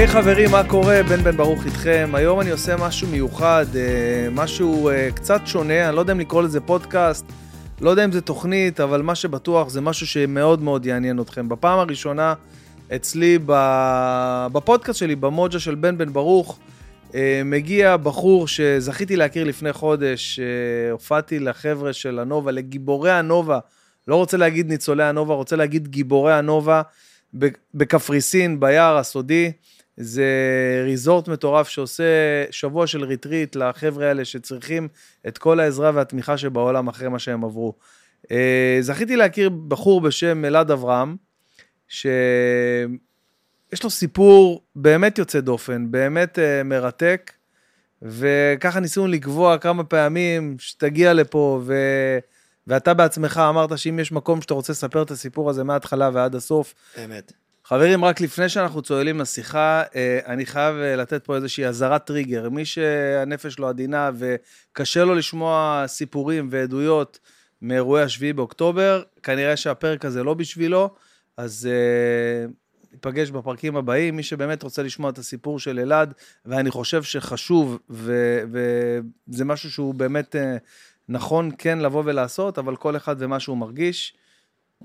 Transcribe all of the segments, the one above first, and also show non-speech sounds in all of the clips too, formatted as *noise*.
היי hey, חברים, מה קורה? בן בן ברוך איתכם. היום אני עושה משהו מיוחד, אה, משהו אה, קצת שונה, אני לא יודע אם לקרוא לזה פודקאסט, לא יודע אם זה תוכנית, אבל מה שבטוח זה משהו שמאוד מאוד יעניין אתכם. בפעם הראשונה אצלי בפודקאסט שלי, במוג'ה של בן בן ברוך, אה, מגיע בחור שזכיתי להכיר לפני חודש, הופעתי לחבר'ה של הנובה, לגיבורי הנובה, לא רוצה להגיד ניצולי הנובה, רוצה להגיד גיבורי הנובה, בקפריסין, ביער הסודי. זה ריזורט מטורף שעושה שבוע של ריטריט לחבר'ה האלה שצריכים את כל העזרה והתמיכה שבעולם אחרי מה שהם עברו. אה, זכיתי להכיר בחור בשם אלעד אברהם, שיש לו סיפור באמת יוצא דופן, באמת אה, מרתק, וככה ניסינו לקבוע כמה פעמים שתגיע לפה, ו... ואתה בעצמך אמרת שאם יש מקום שאתה רוצה לספר את הסיפור הזה מההתחלה ועד הסוף, אמת. חברים, רק לפני שאנחנו צוללים לשיחה, אה, אני חייב אה, לתת פה איזושהי אזהרת טריגר. מי שהנפש לו עדינה וקשה לו לשמוע סיפורים ועדויות מאירועי השביעי באוקטובר, כנראה שהפרק הזה לא בשבילו, אז uh, ניפגש בפרקים הבאים. מי שבאמת רוצה לשמוע את הסיפור של אלעד, ואני חושב שחשוב, וזה משהו שהוא באמת נכון כן לבוא ולעשות, אבל כל אחד ומה שהוא מרגיש.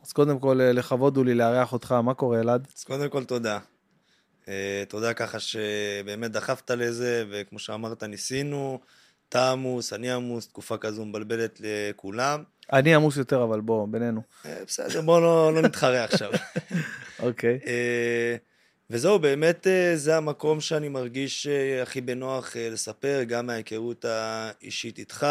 אז קודם כל, אה, לכבוד הוא לי לארח אותך, מה קורה, אלעד? אז קודם כל, תודה. Uh, תודה ככה שבאמת דחפת לזה, וכמו שאמרת, ניסינו. אתה עמוס, אני עמוס, תקופה כזו מבלבלת לכולם. אני עמוס יותר, אבל בוא, בינינו. Uh, בסדר, בוא לא, לא נתחרה עכשיו. *laughs* אוקיי. okay. uh, וזהו, באמת זה המקום שאני מרגיש הכי בנוח לספר, גם מההיכרות האישית איתך.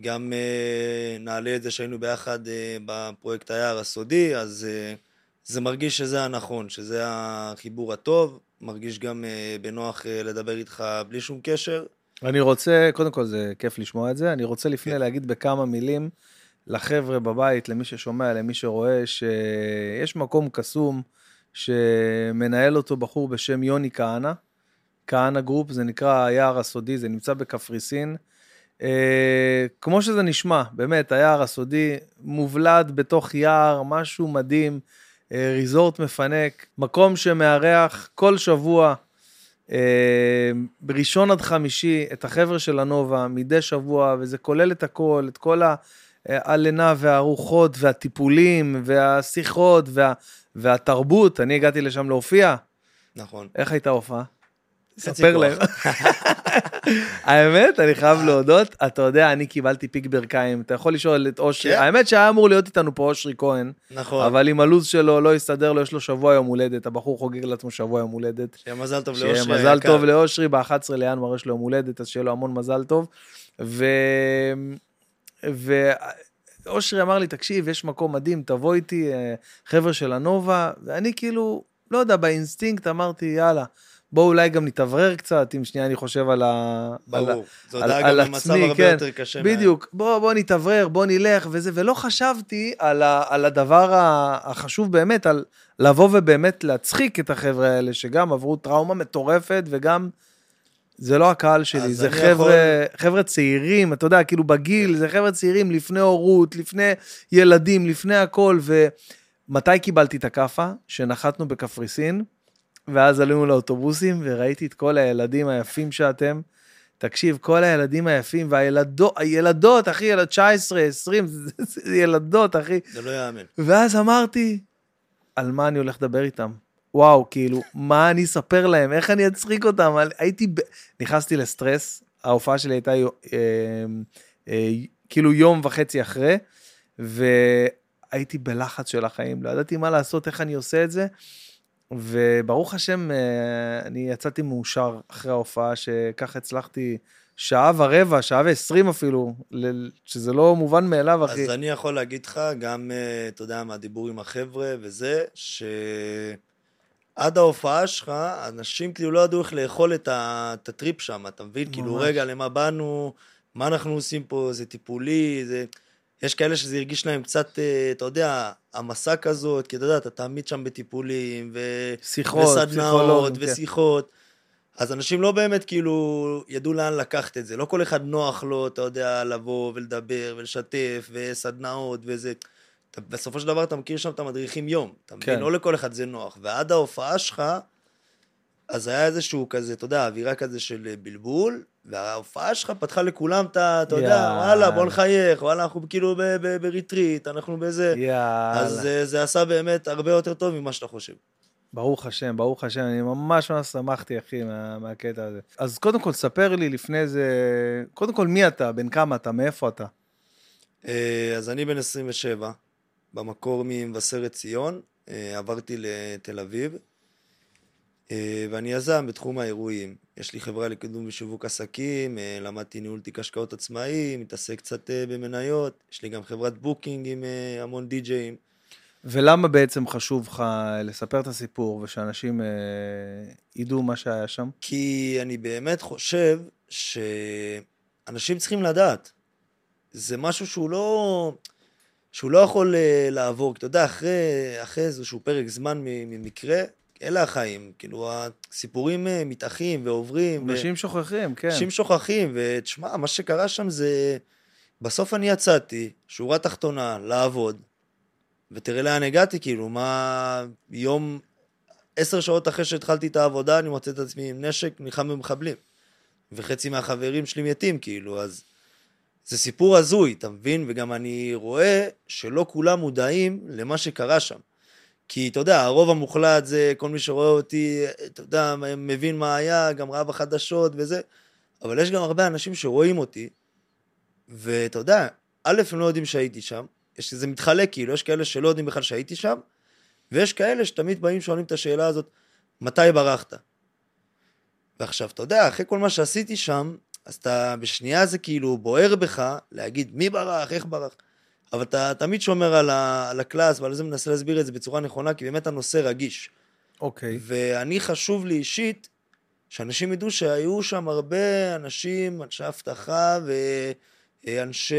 גם uh, נעלה את זה שהיינו ביחד uh, בפרויקט היער הסודי, אז uh, זה מרגיש שזה הנכון, שזה החיבור הטוב, מרגיש גם uh, בנוח uh, לדבר איתך בלי שום קשר. אני רוצה, קודם כל זה כיף לשמוע את זה, אני רוצה לפני כן. להגיד בכמה מילים לחבר'ה בבית, למי ששומע, למי שרואה, שיש מקום קסום שמנהל אותו בחור בשם יוני כהנא, כהנא group, זה נקרא היער הסודי, זה נמצא בקפריסין. אה, כמו שזה נשמע, באמת, היער הסודי, מובלע בתוך יער, משהו מדהים, אה, ריזורט מפנק, מקום שמארח כל שבוע, אה, בראשון עד חמישי, את החבר'ה של הנובה, מדי שבוע, וזה כולל את הכל, את כל הלינה והארוחות והטיפולים והשיחות וה, והתרבות. אני הגעתי לשם להופיע. נכון. איך הייתה ההופעה? ספר להם. *laughs* האמת, אני חייב להודות, אתה יודע, אני קיבלתי פיק ברכיים, אתה יכול לשאול את אושרי, כן. האמת שהיה אמור להיות איתנו פה אושרי כהן, נכון. אבל אם הלו"ז שלו לא יסתדר לו, יש לו שבוע יום הולדת, הבחור חוגג לעצמו שבוע יום הולדת. שיהיה מזל טוב לאושרי. שיהיה מזל טוב לאושרי, ב-11 לינואר יש לו יום הולדת, אז שיהיה לו המון מזל טוב. ו... ו... אושרי אמר לי, תקשיב, יש מקום מדהים, תבוא איתי, אה, חבר'ה של הנובה, ואני כאילו, לא יודע, באינסטינקט אמרתי, יאללה. בואו אולי גם נתאוורר קצת, אם שנייה אני חושב על, ה... ברור, על, זו על, על עצמי, הרבה כן, יותר קשה. בדיוק, בואו בוא נתאוורר, בואו נלך וזה, ולא חשבתי על, ה, על הדבר החשוב באמת, על לבוא ובאמת להצחיק את החבר'ה האלה, שגם עברו טראומה מטורפת, וגם זה לא הקהל שלי, זה חבר'ה, יכול... חבר'ה צעירים, אתה יודע, כאילו בגיל, זה חבר'ה צעירים לפני הורות, לפני ילדים, לפני הכל, ומתי קיבלתי את הכאפה? שנחתנו בקפריסין. ואז עלינו לאוטובוסים וראיתי את כל הילדים היפים שאתם. תקשיב, כל הילדים היפים והילדות, הילדות, אחי, ילד 19, 20, *laughs* זה ילדות, אחי. זה לא יאמן. ואז אמרתי, על מה אני הולך לדבר איתם? וואו, כאילו, מה אני אספר להם? איך אני אצחיק אותם? הייתי, ב... נכנסתי לסטרס, ההופעה שלי הייתה אה, אה, כאילו יום וחצי אחרי, והייתי בלחץ של החיים, לא ידעתי מה לעשות, איך אני עושה את זה. וברוך השם, אה, אני יצאתי מאושר אחרי ההופעה, שככה הצלחתי שעה ורבע, שעה ועשרים אפילו, שזה לא מובן מאליו, אחי. אז אני יכול להגיד לך, גם, אה, אתה יודע, מהדיבור עם החבר'ה וזה, שעד ההופעה שלך, אנשים כאילו לא ידעו איך לאכול את, הטריפ שם, אתה מבין? כאילו, ממש. כאילו, רגע, למה באנו, מה אנחנו עושים פה, זה טיפולי, זה... יש כאלה שזה הרגיש להם קצת, אה, אתה יודע, המסע כזאת, כי אתה יודע, אתה תעמיד שם בטיפולים, ו... שיחות, וסדנאות, כן. ושיחות. כן. אז אנשים לא באמת כאילו ידעו לאן לקחת את זה. לא כל אחד נוח לו, אתה יודע, לבוא ולדבר ולשתף, וסדנאות וזה. אתה, בסופו של דבר אתה מכיר שם את המדריכים יום. אתה מבין? כן. לא לכל אחד זה נוח. ועד ההופעה שלך, אז היה איזשהו כזה, אתה יודע, אווירה כזה של בלבול, וההופעה שלך פתחה לכולם את ה... אתה יודע. וואלה, בוא נחייך, וואלה, אנחנו כאילו בריטריט, אנחנו בזה. יאללה. אז אה, זה עשה באמת הרבה יותר טוב ממה שאתה חושב. ברוך השם, ברוך השם, אני ממש ממש שמחתי, אחי, מה, מהקטע הזה. אז קודם כל, ספר לי לפני זה, קודם כל, מי אתה? בן כמה אתה? מאיפה אתה? אה, אז אני בן 27, במקור ממבשרת ציון, אה, עברתי לתל אביב, אה, ואני יזם בתחום האירועים. יש לי חברה לקידום ושיווק עסקים, אה, למדתי ניהול תיק השקעות עצמאי, מתעסק קצת אה, במניות, יש לי גם חברת booking עם אה, המון די-ג'אים. ולמה בעצם חשוב לך לספר את הסיפור ושאנשים אה, ידעו מה שהיה שם? כי אני באמת חושב שאנשים צריכים לדעת. זה משהו שהוא לא, שהוא לא יכול אה, לעבור. כי אתה יודע, אחרי, אחרי איזשהו פרק זמן ממקרה, אלה החיים. כאילו, הסיפורים אה, מתאחים ועוברים. ו- אנשים שוכחים, כן. אנשים שוכחים, ותשמע, מה שקרה שם זה... בסוף אני יצאתי, שורה תחתונה, לעבוד, ותראה לאן הגעתי, כאילו, מה... יום... עשר שעות אחרי שהתחלתי את העבודה, אני מוצא את עצמי עם נשק, נלחם במחבלים. וחצי מהחברים שלי מתים, כאילו, אז... זה סיפור הזוי, אתה מבין? וגם אני רואה שלא כולם מודעים למה שקרה שם. כי אתה יודע, הרוב המוחלט זה כל מי שרואה אותי, אתה יודע, מבין מה היה, גם ראה בחדשות וזה, אבל יש גם הרבה אנשים שרואים אותי, ואתה יודע, א', הם לא יודעים שהייתי שם, יש, זה מתחלק כאילו, יש כאלה שלא יודעים בכלל שהייתי שם, ויש כאלה שתמיד באים שואלים את השאלה הזאת, מתי ברחת? ועכשיו, אתה יודע, אחרי כל מה שעשיתי שם, אז אתה בשנייה זה כאילו בוער בך להגיד מי ברח, איך ברח, אבל אתה תמיד שומר על, ה, על הקלאס ועל זה מנסה להסביר את זה בצורה נכונה, כי באמת הנושא רגיש. אוקיי. ואני חשוב לי אישית, שאנשים ידעו שהיו שם הרבה אנשים, אנשי אבטחה ואנשי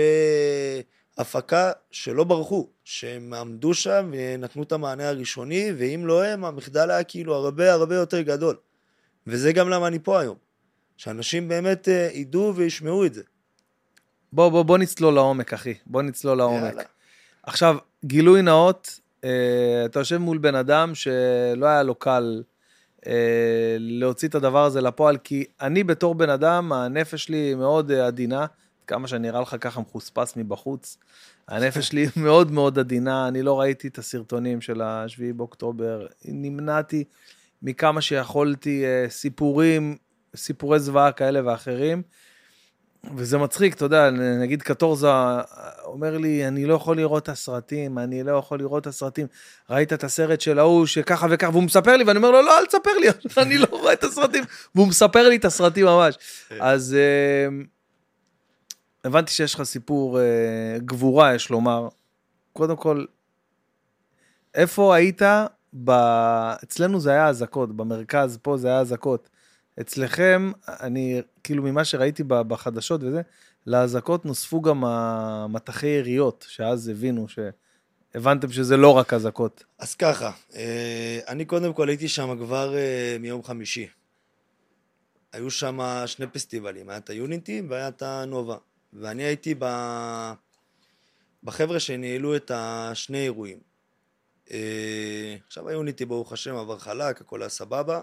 הפקה שלא ברחו, שהם עמדו שם ונתנו את המענה הראשוני, ואם לא הם, המחדל היה כאילו הרבה הרבה יותר גדול. וזה גם למה אני פה היום. שאנשים באמת אה, ידעו וישמעו את זה. בוא, בוא, בוא נצלול לעומק, אחי. בוא נצלול לעומק. יאללה. עכשיו, גילוי נאות, אה, אתה יושב מול בן אדם שלא היה לו קל אה, להוציא את הדבר הזה לפועל, כי אני בתור בן אדם, הנפש שלי מאוד אה, עדינה, כמה שאני נראה לך ככה מחוספס מבחוץ. הנפש שלי *laughs* מאוד מאוד עדינה, אני לא ראיתי את הסרטונים של השביעי באוקטובר, נמנעתי מכמה שיכולתי אה, סיפורים, סיפורי זוועה כאלה ואחרים. וזה מצחיק, אתה יודע, נגיד קטורזה אומר לי, אני לא יכול לראות את הסרטים, אני לא יכול לראות את הסרטים. ראית את הסרט של ההוא שככה וככה, והוא מספר לי, ואני אומר לו, לא, אל תספר לי, *laughs* אני לא רואה את הסרטים. והוא מספר לי את הסרטים ממש. אז אה, הבנתי שיש לך סיפור אה, גבורה, יש לומר. קודם כל, איפה היית? ב... אצלנו זה היה אזעקות, במרכז פה זה היה אזעקות. אצלכם, אני, כאילו ממה שראיתי בחדשות וזה, לאזעקות נוספו גם המטחי יריות, שאז הבינו ש... הבנתם שזה לא רק אזעקות. אז ככה, אה, אני קודם כל הייתי שם כבר אה, מיום חמישי. היו שם שני פסטיבלים, היה את היוניטי והיה את הנובה. ואני הייתי ב... בחבר'ה שניהלו את השני אירועים. אה, עכשיו היוניטי ברוך השם עבר חלק, הכל היה סבבה.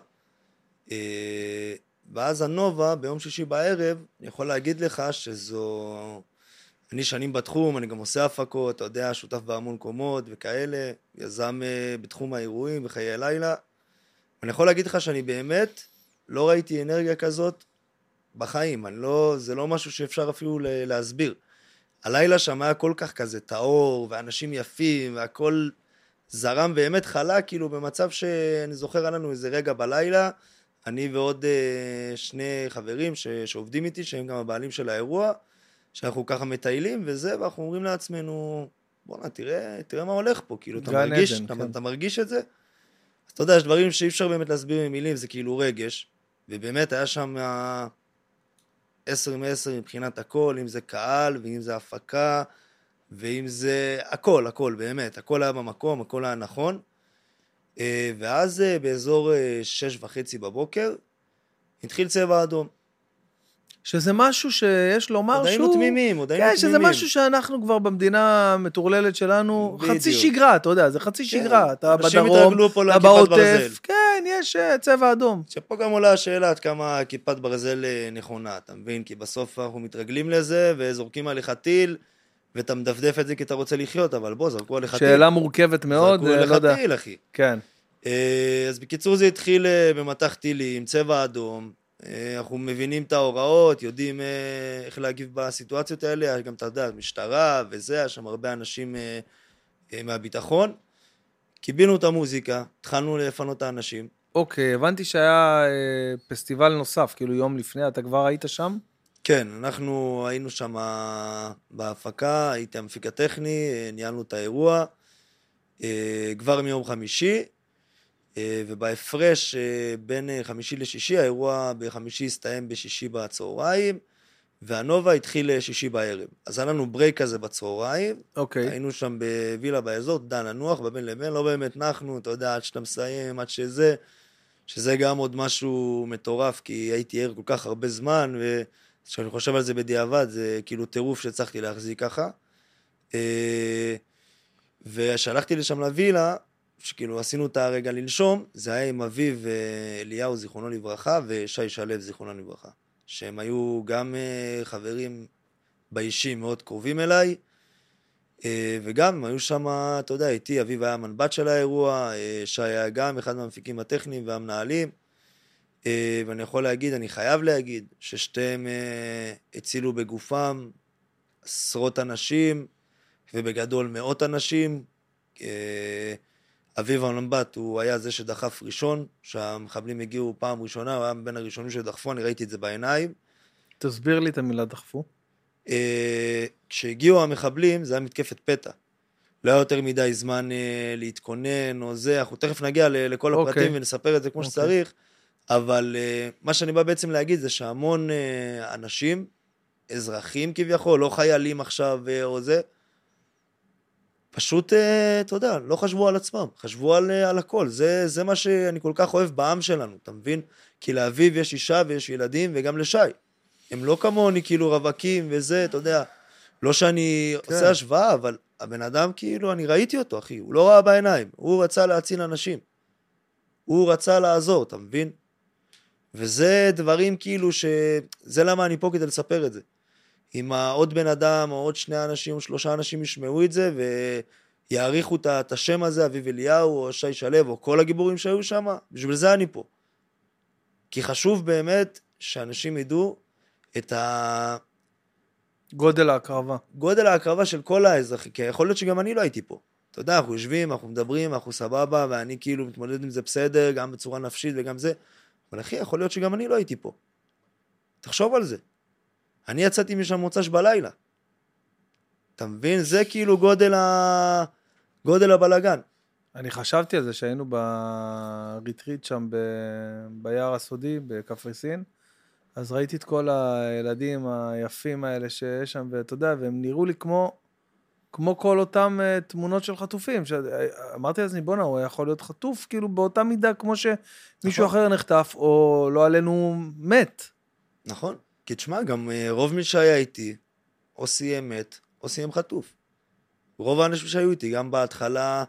אה, ואז הנובה ביום שישי בערב, אני יכול להגיד לך שזו... אני שנים בתחום, אני גם עושה הפקות, אתה יודע, שותף בהמון מקומות וכאלה, יזם אה, בתחום האירועים וחיי הלילה. אני יכול להגיד לך שאני באמת לא ראיתי אנרגיה כזאת בחיים, אני לא, זה לא משהו שאפשר אפילו להסביר. הלילה שם היה כל כך כזה טהור, ואנשים יפים, והכל זרם באמת חלק, כאילו במצב שאני זוכר, היה לנו איזה רגע בלילה, אני ועוד אה, שני חברים ש, שעובדים איתי, שהם גם הבעלים של האירוע, שאנחנו ככה מטיילים וזה, ואנחנו אומרים לעצמנו, בואנה, תראה, תראה מה הולך פה, כאילו, אתה מרגיש, עדן, אתה, כן. אתה מרגיש את זה? אז אתה יודע, יש דברים שאי אפשר באמת להסביר במילים, זה כאילו רגש, ובאמת היה שם עשר מעשר מבחינת הכל, אם זה קהל, ואם זה הפקה, ואם זה הכל, הכל, באמת, הכל היה במקום, הכל היה נכון. אה, ואז אה, באזור אה, שש וחצי בבוקר, התחיל צבע אדום. שזה משהו שיש לומר עוד היינו שהוא... תמימים, עוד היינו כן, תמימים. שזה משהו שאנחנו כבר במדינה המטורללת שלנו, בדיוק. חצי שגרה, אתה יודע, זה חצי כן, שגרה. אתה בדרום, אתה. בעוטף, כן, כן, יש צבע אדום. שפה גם עולה השאלה עד כמה כיפת ברזל נכונה, אתה מבין? כי בסוף אנחנו מתרגלים לזה וזורקים עליך טיל, ואתה מדפדף את זה כי אתה רוצה לחיות, אבל בוא, זרקו עליך טיל. שאלה מורכבת מאוד, זרקו אה, עליך לא יודע. טיל, אחי. כן. אה, אז בקיצור זה התחיל אה, במטח טילים, צבע אדום, אנחנו מבינים את ההוראות, יודעים איך להגיב בסיטואציות האלה, גם, אתה יודע, משטרה וזה, היה שם הרבה אנשים מהביטחון. קיבינו את המוזיקה, התחלנו לפנות את האנשים. אוקיי, הבנתי שהיה פסטיבל נוסף, כאילו יום לפני, אתה כבר היית שם? כן, אנחנו היינו שם בהפקה, הייתי המפיק הטכני, ניהלנו את האירוע אה, כבר מיום חמישי, אה, ובהפרש אה, בין חמישי לשישי, האירוע בחמישי הסתיים בשישי בצהריים, והנובה התחיל שישי בערב. אז היה לנו ברייק כזה בצהריים, אוקיי. היינו שם בווילה באזור, יודע, לנוח בבין לבין, לא באמת נחנו, אתה יודע, עד שאתה מסיים, עד שזה, שזה גם עוד משהו מטורף, כי הייתי ער כל כך הרבה זמן, וכשאני חושב על זה בדיעבד, זה כאילו טירוף שהצלחתי להחזיק ככה. אה, וכשהלכתי לשם לווילה, שכאילו עשינו את הרגע לנשום, זה היה עם אביו אה, אליהו, זיכרונו לברכה, ושי שלו, זיכרונו לברכה. שהם היו גם אה, חברים באישי מאוד קרובים אליי, וגם הם היו שם, אתה יודע, איתי, אביב היה המנבט של האירוע, שי היה גם אחד מהמפיקים הטכניים והמנהלים, ואני יכול להגיד, אני חייב להגיד, ששתיהם אה, הצילו בגופם עשרות אנשים, ובגדול מאות אנשים. אה, אביב המנבט, הוא היה זה שדחף ראשון, שהמחבלים הגיעו פעם ראשונה, הוא היה בין הראשונים שדחפו, אני ראיתי את זה בעיניים. תסביר לי את המילה דחפו. אה, כשהגיעו המחבלים, זה היה מתקפת פתע. לא היה יותר מדי זמן אה, להתכונן או זה, אנחנו תכף נגיע לכל אוקיי. הפרטים ונספר את זה כמו אוקיי. שצריך, אבל אה, מה שאני בא בעצם להגיד זה שהמון אה, אנשים, אזרחים כביכול, לא חיילים עכשיו אה, או זה, פשוט, אתה יודע, לא חשבו על עצמם, חשבו על, על הכל. זה, זה מה שאני כל כך אוהב בעם שלנו, אתה מבין? כי לאביב יש אישה ויש ילדים, וגם לשי. הם לא כמוני, כאילו, רווקים וזה, אתה יודע. לא שאני. כן. עושה השוואה, אבל הבן אדם, כאילו, אני ראיתי אותו, אחי. הוא לא ראה בעיניים. הוא רצה להציל אנשים. הוא רצה לעזור, אתה מבין? וזה דברים כאילו ש... זה למה אני פה כדי לספר את זה. אם עוד בן אדם או עוד שני אנשים או שלושה אנשים ישמעו את זה ויעריכו את ה- השם הזה, אביב אליהו או שי שלו או כל הגיבורים שהיו שם, בשביל זה אני פה. כי חשוב באמת שאנשים ידעו את גודל ההקרבה. הגודל ההקרבה של כל האזרחים, כי יכול להיות שגם אני לא הייתי פה. אתה יודע, אנחנו יושבים, אנחנו מדברים, אנחנו סבבה, ואני כאילו מתמודד עם זה בסדר, גם בצורה נפשית וגם זה, אבל אחי, יכול להיות שגם אני לא הייתי פה. תחשוב על זה. אני יצאתי משם מוצ"ש בלילה. אתה מבין? זה כאילו גודל ה... גודל הבלגן. אני חשבתי על זה שהיינו בריטריט שם ב... ביער הסודי בקפריסין, אז ראיתי את כל הילדים היפים האלה שיש שם, ואתה יודע, והם נראו לי כמו, כמו כל אותם uh, תמונות של חטופים. ש... אמרתי לעצמי, בואנה, הוא יכול להיות חטוף, כאילו באותה מידה כמו שמישהו נכון. אחר נחטף, או לא עלינו מת. נכון. כי תשמע, גם אה, רוב מי שהיה איתי, או סיים מת, או סיים חטוף. רוב האנשים שהיו איתי, גם בהתחלה,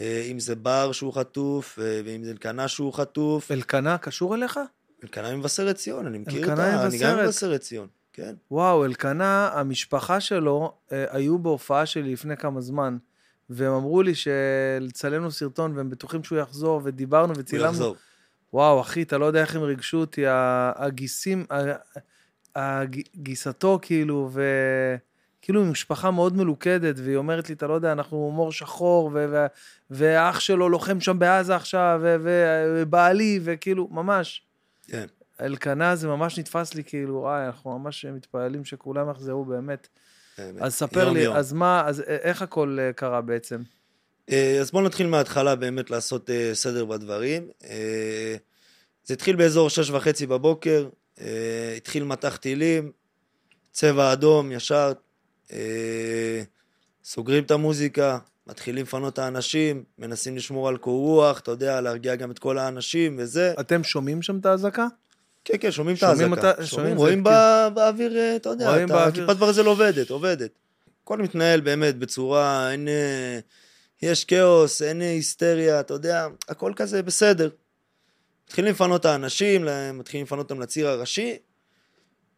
אה, אם זה בר שהוא חטוף, אה, ואם זה אלקנה שהוא חטוף. אלקנה קשור אליך? אלקנה ממבשרת ציון, אני מכיר את אלקנה ה... אני גם. ממבשרת ציון, כן. וואו, אלקנה, המשפחה שלו, אה, היו בהופעה שלי לפני כמה זמן, והם אמרו לי שלצלם לו סרטון, והם בטוחים שהוא יחזור, ודיברנו הוא וצילמנו. יחזור. וואו, אחי, אתה לא יודע איך הם ריגשו אותי, הגיסים, ה- הג- גיסתו, כאילו, היא משפחה מאוד מלוכדת, והיא אומרת לי, אתה לא יודע, אנחנו הומור שחור, ו- ו- ואח שלו לוחם שם בעזה עכשיו, ו- ו- ובעלי, וכאילו, ממש. כן. אלקנה זה ממש נתפס לי, כאילו, וואי, אנחנו ממש מתפללים שכולם יחזרו באמת. באמת. אז ספר לי, יום-יום. אז מה, אז איך הכל אה, קרה בעצם? אה, אז בואו נתחיל מההתחלה באמת לעשות אה, סדר בדברים. אה, זה התחיל באזור שש וחצי בבוקר, אה, התחיל מטח טילים, צבע אדום ישר, אה, סוגרים את המוזיקה, מתחילים לפנות את האנשים, מנסים לשמור על קור רוח, אתה יודע, להרגיע גם את כל האנשים וזה. אתם שומעים שם את האזעקה? כן, כן, שומעים את האזעקה. שומעים, רואים בא- באוויר, אה, אתה יודע. הכיפת ברזל עובדת, עובדת. הכל מתנהל באמת בצורה, אין... אה, יש כאוס, אין אה, היסטריה, אתה יודע, הכל כזה בסדר. מתחילים לפנות את האנשים, מתחילים לפנות אותם לציר הראשי,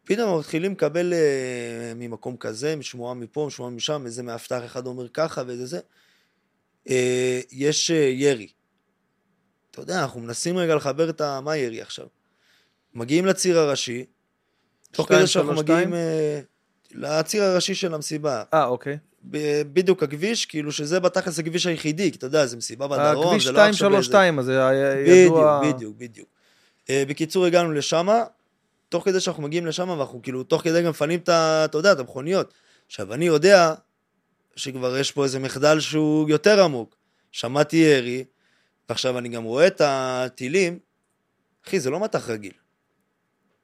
פתאום מתחילים לקבל uh, ממקום כזה, משמועה מפה, משמועה משם, איזה מאבטח אחד אומר ככה ואיזה זה. Uh, יש uh, ירי. אתה יודע, אנחנו מנסים רגע לחבר את ה... מה ירי עכשיו? מגיעים לציר הראשי, תוך כדי שאנחנו מגיעים uh, לציר הראשי של המסיבה. אה, אוקיי. בדיוק הכביש, כאילו שזה בתכלס הכביש היחידי, כי אתה יודע, זה מסיבה בדרום, הכביש 232, אז זה ידוע... בדיוק, בדיוק, בדיוק. Uh, בקיצור, הגענו לשם, תוך כדי שאנחנו מגיעים לשם, ואנחנו כאילו, תוך כדי גם מפנים את ה... אתה יודע, את המכוניות. עכשיו, אני יודע שכבר יש פה איזה מחדל שהוא יותר עמוק. שמעתי ירי, ועכשיו אני גם רואה את הטילים. אחי, זה לא מטח רגיל.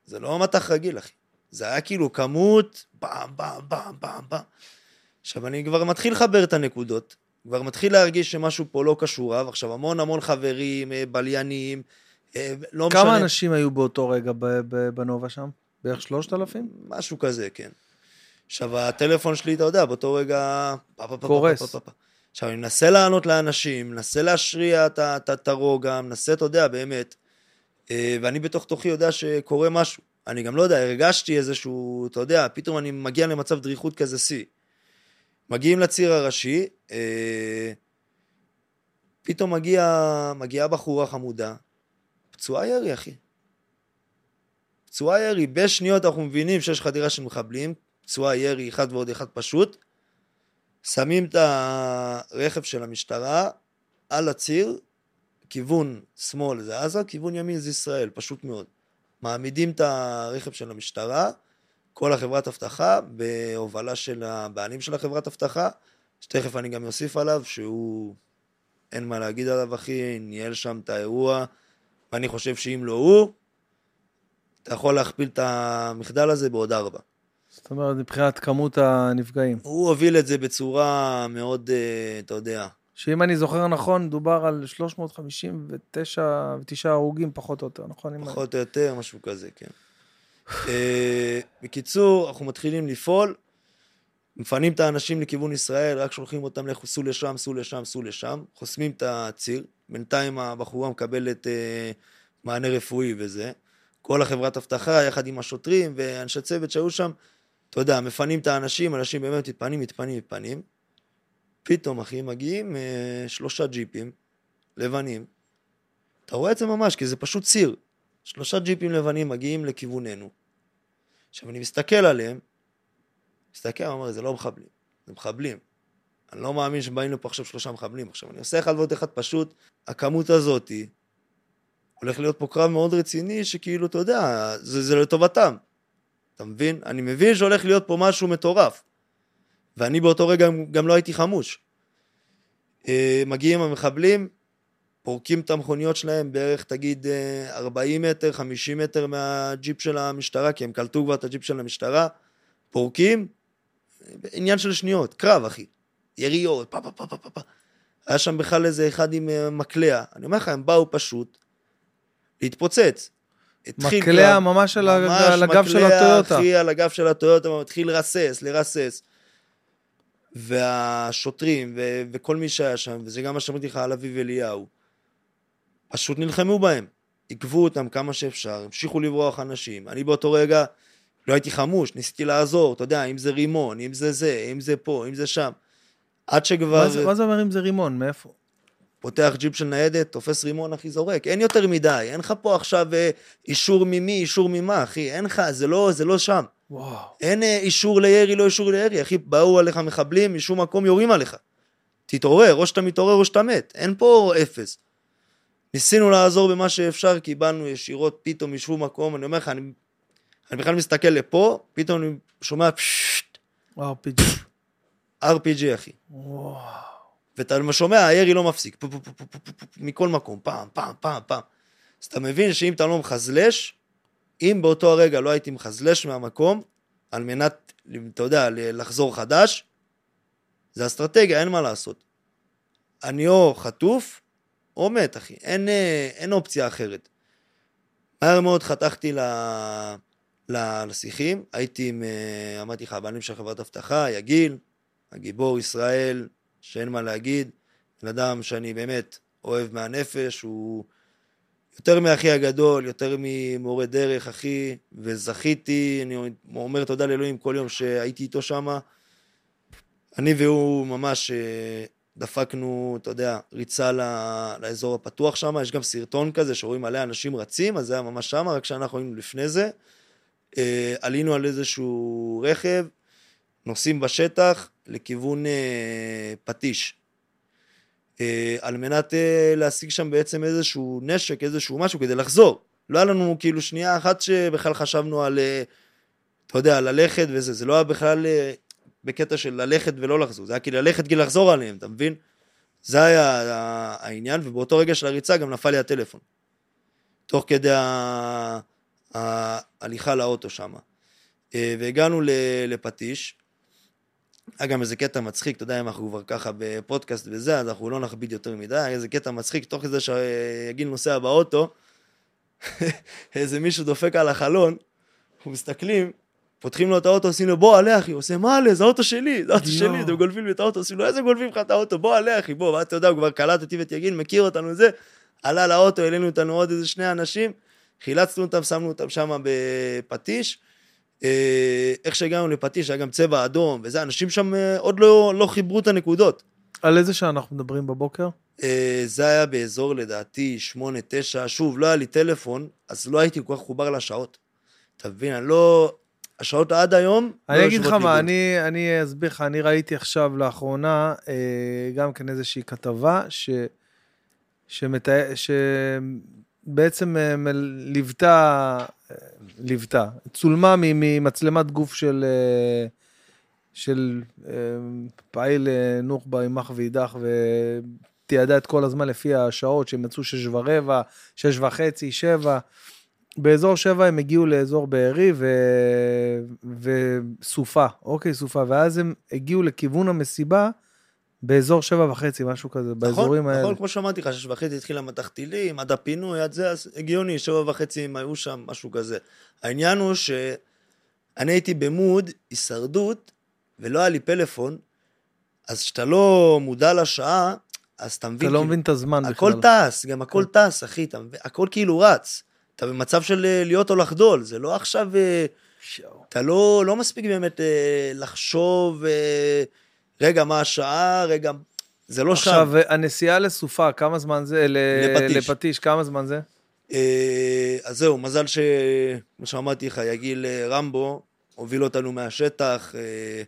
זה לא מטח רגיל, אחי. זה היה כאילו כמות, פעם, פעם, פעם, פעם, פעם. עכשיו, אני כבר מתחיל לחבר את הנקודות, כבר מתחיל להרגיש שמשהו פה לא קשור, ועכשיו המון המון חברים, אה, בליינים, אה, לא כמה משנה. כמה אנשים היו באותו רגע בנובה שם? בערך שלושת אלפים? משהו כזה, כן. עכשיו, הטלפון שלי, אתה יודע, באותו רגע... קורס. עכשיו, אני מנסה לענות לאנשים, מנסה להשריע את הרוגע, מנסה, אתה יודע, באמת. אה, ואני בתוך תוכי יודע שקורה משהו. אני גם לא יודע, הרגשתי איזשהו, אתה יודע, פתאום אני מגיע למצב דריכות כזה שיא. מגיעים לציר הראשי, אה, פתאום מגיעה מגיע בחורה חמודה, פצועה ירי, אחי. פצועה ירי, בשניות אנחנו מבינים שיש חדירה של מחבלים, פצועה ירי, אחד ועוד אחד פשוט. שמים את הרכב של המשטרה על הציר, כיוון שמאל זה עזה, כיוון ימין זה ישראל, פשוט מאוד. מעמידים את הרכב של המשטרה, כל החברת אבטחה, בהובלה של הבעלים של החברת אבטחה, שתכף אני גם אוסיף עליו, שהוא, אין מה להגיד עליו אחי, ניהל שם את האירוע, ואני חושב שאם לא הוא, אתה יכול להכפיל את המחדל הזה בעוד ארבע. זאת אומרת, מבחינת כמות הנפגעים. הוא הוביל את זה בצורה מאוד, uh, אתה יודע. שאם אני זוכר נכון, דובר על 359 הרוגים, פחות או יותר, נכון? פחות או יותר, משהו כזה, כן. uh, בקיצור, אנחנו מתחילים לפעול, מפנים את האנשים לכיוון ישראל, רק שולחים אותם לכו, סעו לשם, סעו לשם, סעו לשם, חוסמים את הציר, בינתיים הבחורה מקבלת uh, מענה רפואי וזה. כל החברת אבטחה, יחד עם השוטרים ואנשי צוות שהיו שם, אתה יודע, מפנים את האנשים, אנשים באמת מתפנים, מתפנים, מתפנים. פתאום, אחי, מגיעים אה, שלושה ג'יפים לבנים. אתה רואה את זה ממש, כי זה פשוט ציר. שלושה ג'יפים לבנים מגיעים לכיווננו. עכשיו, אני מסתכל עליהם, מסתכל, אומר, זה לא מחבלים, זה מחבלים. אני לא מאמין שבאים לפה עכשיו שלושה מחבלים. עכשיו, אני עושה אחד ועוד אחד פשוט, הכמות הזאתי, הולך להיות פה קרב מאוד רציני, שכאילו, אתה יודע, זה, זה לטובתם. אתה מבין? אני מבין שהולך להיות פה משהו מטורף. ואני באותו רגע גם לא הייתי חמוש. אה, מגיעים המחבלים, פורקים את המכוניות שלהם בערך, תגיד, 40 אה, מטר, 50 מטר מהג'יפ של המשטרה, כי הם קלטו כבר את הג'יפ של המשטרה, פורקים, עניין של שניות, קרב, אחי. יריות, פה פה פה פה פה. היה שם בכלל איזה אחד עם אה, מקלע. אני אומר לך, הם באו פשוט להתפוצץ. מקלע ממש על הגב של הטויוטה. ממש מקלע, אחי, על הגב של הטויוטה, מתחיל לרסס, לרסס. והשוטרים, ו- וכל מי שהיה שם, וזה גם מה שאמרתי לך על אביב אליהו, פשוט נלחמו בהם. עיכבו אותם כמה שאפשר, המשיכו לברוח אנשים. אני באותו רגע לא הייתי חמוש, ניסיתי לעזור, אתה יודע, אם זה רימון, אם זה זה, אם זה פה, אם זה שם. עד שכבר... מה זה, מה זה אומר אם זה רימון? מאיפה? פותח ג'יפ של ניידת, תופס רימון, אחי, זורק. אין יותר מדי, אין לך פה עכשיו אה, אישור ממי, אישור ממה, אחי, אין לך, זה לא, זה לא שם. וואו. אין אה, אישור לירי, לא אישור לירי, אחי, באו עליך מחבלים, משום מקום יורים עליך. תתעורר, או שאתה מתעורר או שאתה מת, אין פה אפס. ניסינו לעזור במה שאפשר, קיבלנו ישירות פתאום משום מקום, אני אומר לך, אני, אני בכלל מסתכל לפה, פתאום אני שומע פששט. RPG. RPG, אחי. וואו. ואתה שומע, הירי לא מפסיק, פו, פו, פו, פו, פו, פו, פו, מכל מקום, פעם, פעם, פעם, פעם. אז אתה מבין שאם אתה לא מחזלש, אם באותו הרגע לא הייתי מחזלש מהמקום, על מנת, אתה יודע, לחזור חדש, זה אסטרטגיה, אין מה לעשות. אני או חטוף, או מת, אחי. אין, אין אופציה אחרת. מהר מאוד חתכתי ל... לשיחים, הייתי עם, אמרתי לך, הבעלים של חברת אבטחה, יגיל, הגיבור ישראל, שאין מה להגיד, בן אדם שאני באמת אוהב מהנפש, הוא יותר מאחי הגדול, יותר ממורה דרך, אחי, וזכיתי, אני אומר תודה לאלוהים כל יום שהייתי איתו שם. אני והוא ממש אה, דפקנו, אתה יודע, ריצה לאזור הפתוח שם, יש גם סרטון כזה שרואים מלא אנשים רצים, אז זה היה ממש שם, רק שאנחנו היינו לפני זה. אה, עלינו על איזשהו רכב, נוסעים בשטח לכיוון אה, פטיש. אה, על מנת אה, להשיג שם בעצם איזשהו נשק, איזשהו משהו כדי לחזור. לא היה לנו כאילו שנייה אחת שבכלל חשבנו על, אה, אתה יודע, ללכת וזה, זה לא היה בכלל אה, בקטע של ללכת ולא לחזור, זה היה כאילו ללכת כדי לחזור עליהם, אתה מבין? זה היה העניין, ובאותו רגע של הריצה גם נפל לי הטלפון. תוך כדי ההליכה לאוטו שם. אה, והגענו לפטיש, היה גם איזה קטע מצחיק, אתה יודע, אם אנחנו כבר ככה בפודקאסט וזה, אז אנחנו לא נכביד יותר מדי, היה איזה קטע מצחיק, תוך כדי שיגיל נוסע באוטו, *laughs* איזה מישהו דופק על החלון, אנחנו מסתכלים, פותחים לו את האוטו, עושים לו, בוא, עלה אחי, הוא עושה, מה עלה, זה האוטו שלי, זה האוטו שלי, אתם גולבים לי את האוטו, עושים לו, איזה גולבים לך את האוטו, בוא, עלה אחי, בוא, ואתה יודע, הוא כבר קלט אותי ואת יגיל, מכיר אותנו זה, עלה לאוטו, העלינו אותנו עוד איזה שני אנשים, חילצנו אותם, שמנו אותם שם בפטיש, איך שהגענו לפטיש, היה גם צבע אדום, וזה, אנשים שם אה, עוד לא, לא חיברו את הנקודות. על איזה שעה אנחנו מדברים בבוקר? אה, זה היה באזור לדעתי שמונה, תשע, שוב, לא היה לי טלפון, אז לא הייתי כל כך חובר לשעות. אתה מבין, אני לא... השעות עד היום... לא אני לא אגיד לך מה, אני, אני אסביר לך, אני ראיתי עכשיו לאחרונה גם כן איזושהי כתבה ש... שמתאר... שבעצם ליוותה ליוותה. צולמה ממצלמת גוף של, אה, של אה, פעיל אה, נוח'בה, יימח ואידך, ותיעדה את כל הזמן לפי השעות שהם יצאו שש ורבע, שש וחצי, שבע. באזור שבע הם הגיעו לאזור בארי ו... וסופה, אוקיי, סופה, ואז הם הגיעו לכיוון המסיבה. באזור שבע וחצי, משהו כזה, נכון, באזורים נכון, האלה. נכון, כמו שאמרתי לך, שש וחצי התחילה מטח טילים, עד הפינוי, עד זה, אז הגיוני, שבע וחצי הם היו שם, משהו כזה. העניין הוא שאני הייתי במוד הישרדות, ולא היה לי פלאפון, אז כשאתה לא מודע לשעה, אז אתה מבין... אתה לא כאילו, מבין את הזמן הכל בכלל. הכל טס, גם הכל כן. טס, אחי, אתה? הכל כאילו רץ. אתה במצב של אה, להיות או לחדול, זה לא עכשיו... אה, שואו. אתה לא, לא מספיק באמת אה, לחשוב... רגע, מה השעה, רגע, זה לא עכשיו, שם. עכשיו, הנסיעה לסופה, כמה זמן זה? לפטיש. לפטיש, כמה זמן זה? אה, אז זהו, מזל ש... כמו שאמרתי לך, יגיל אה, רמבו הוביל אותנו מהשטח, אה,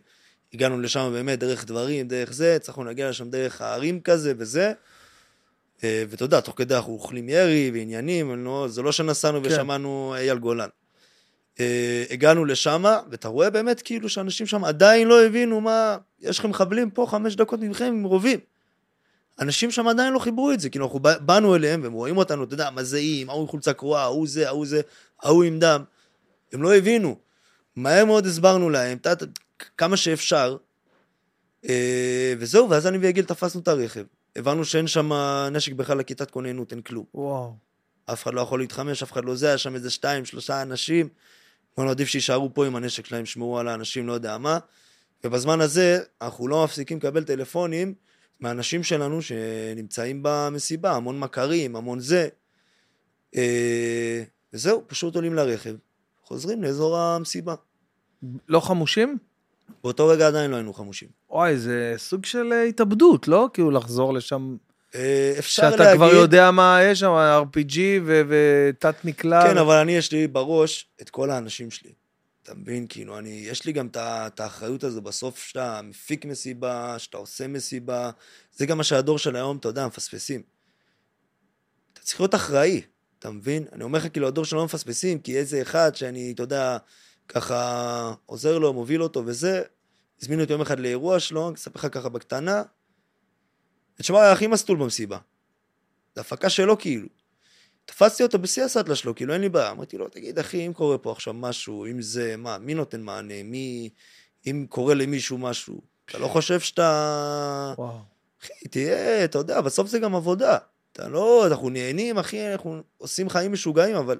הגענו לשם באמת דרך דברים, דרך זה, הצלחנו להגיע לשם דרך הערים כזה וזה. ואתה יודע, תוך כדי אנחנו אוכלים ירי ועניינים, לא, זה לא שנסענו כן. ושמענו אייל גולן. אה, הגענו לשם, ואתה רואה באמת כאילו שאנשים שם עדיין לא הבינו מה, יש לכם מחבלים פה חמש דקות מכם עם רובים. אנשים שם עדיין לא חיברו את זה, כאילו אנחנו באנו אליהם והם רואים אותנו, אתה יודע, מזעים, ההוא עם חולצה קרועה, ההוא זה, ההוא זה, ההוא עם דם. הם לא הבינו. מהר מאוד הסברנו להם, ת, ת, כמה שאפשר, אה, וזהו, ואז אני ויגיל תפסנו את הרכב. הבנו שאין שם נשק בכלל לכיתת כוננות, אין כלום. וואו. אף אחד לא יכול להתחמש, אף אחד לא זה, היה שם איזה שתיים, שלושה אנשים. אמרנו, עדיף שיישארו פה עם הנשק שלהם, ישמעו על האנשים, לא יודע מה. ובזמן הזה, אנחנו לא מפסיקים לקבל טלפונים מאנשים שלנו שנמצאים במסיבה, המון מכרים, המון זה. אה, וזהו, פשוט עולים לרכב, חוזרים לאזור המסיבה. לא חמושים? באותו רגע עדיין לא היינו חמושים. וואי, זה סוג של אה, התאבדות, לא? כאילו לחזור לשם אה, אפשר להגיד... שאתה כבר יודע מה יש שם, RPG ותת מקלע. כן, אבל אני, יש לי בראש את כל האנשים שלי. אתה מבין? כאילו, אני, יש לי גם את האחריות הזו בסוף שאתה מפיק מסיבה, שאתה עושה מסיבה. זה גם מה שהדור של היום, אתה יודע, מפספסים. אתה צריך להיות אחראי, אתה מבין? אני אומר לך, כאילו, הדור שלנו מפספסים, כי איזה אחד שאני, אתה יודע, ככה עוזר לו, מוביל אותו וזה, הזמינו אותי יום אחד לאירוע שלו, אני אספר לך ככה בקטנה, תשמע, היה הכי מסטול במסיבה. זו הפקה שלו כאילו. תפסתי אותו בשיא הסטלה שלו, כאילו אין לי בעיה. אמרתי לו, תגיד אחי, אם קורה פה עכשיו משהו, אם זה, מה, מי נותן מענה? מי, אם קורה למישהו משהו, אתה לא חושב שאתה... וואו. אחי, תהיה, אתה יודע, בסוף זה גם עבודה. אתה לא, אנחנו נהנים, אחי, אנחנו עושים חיים משוגעים, אבל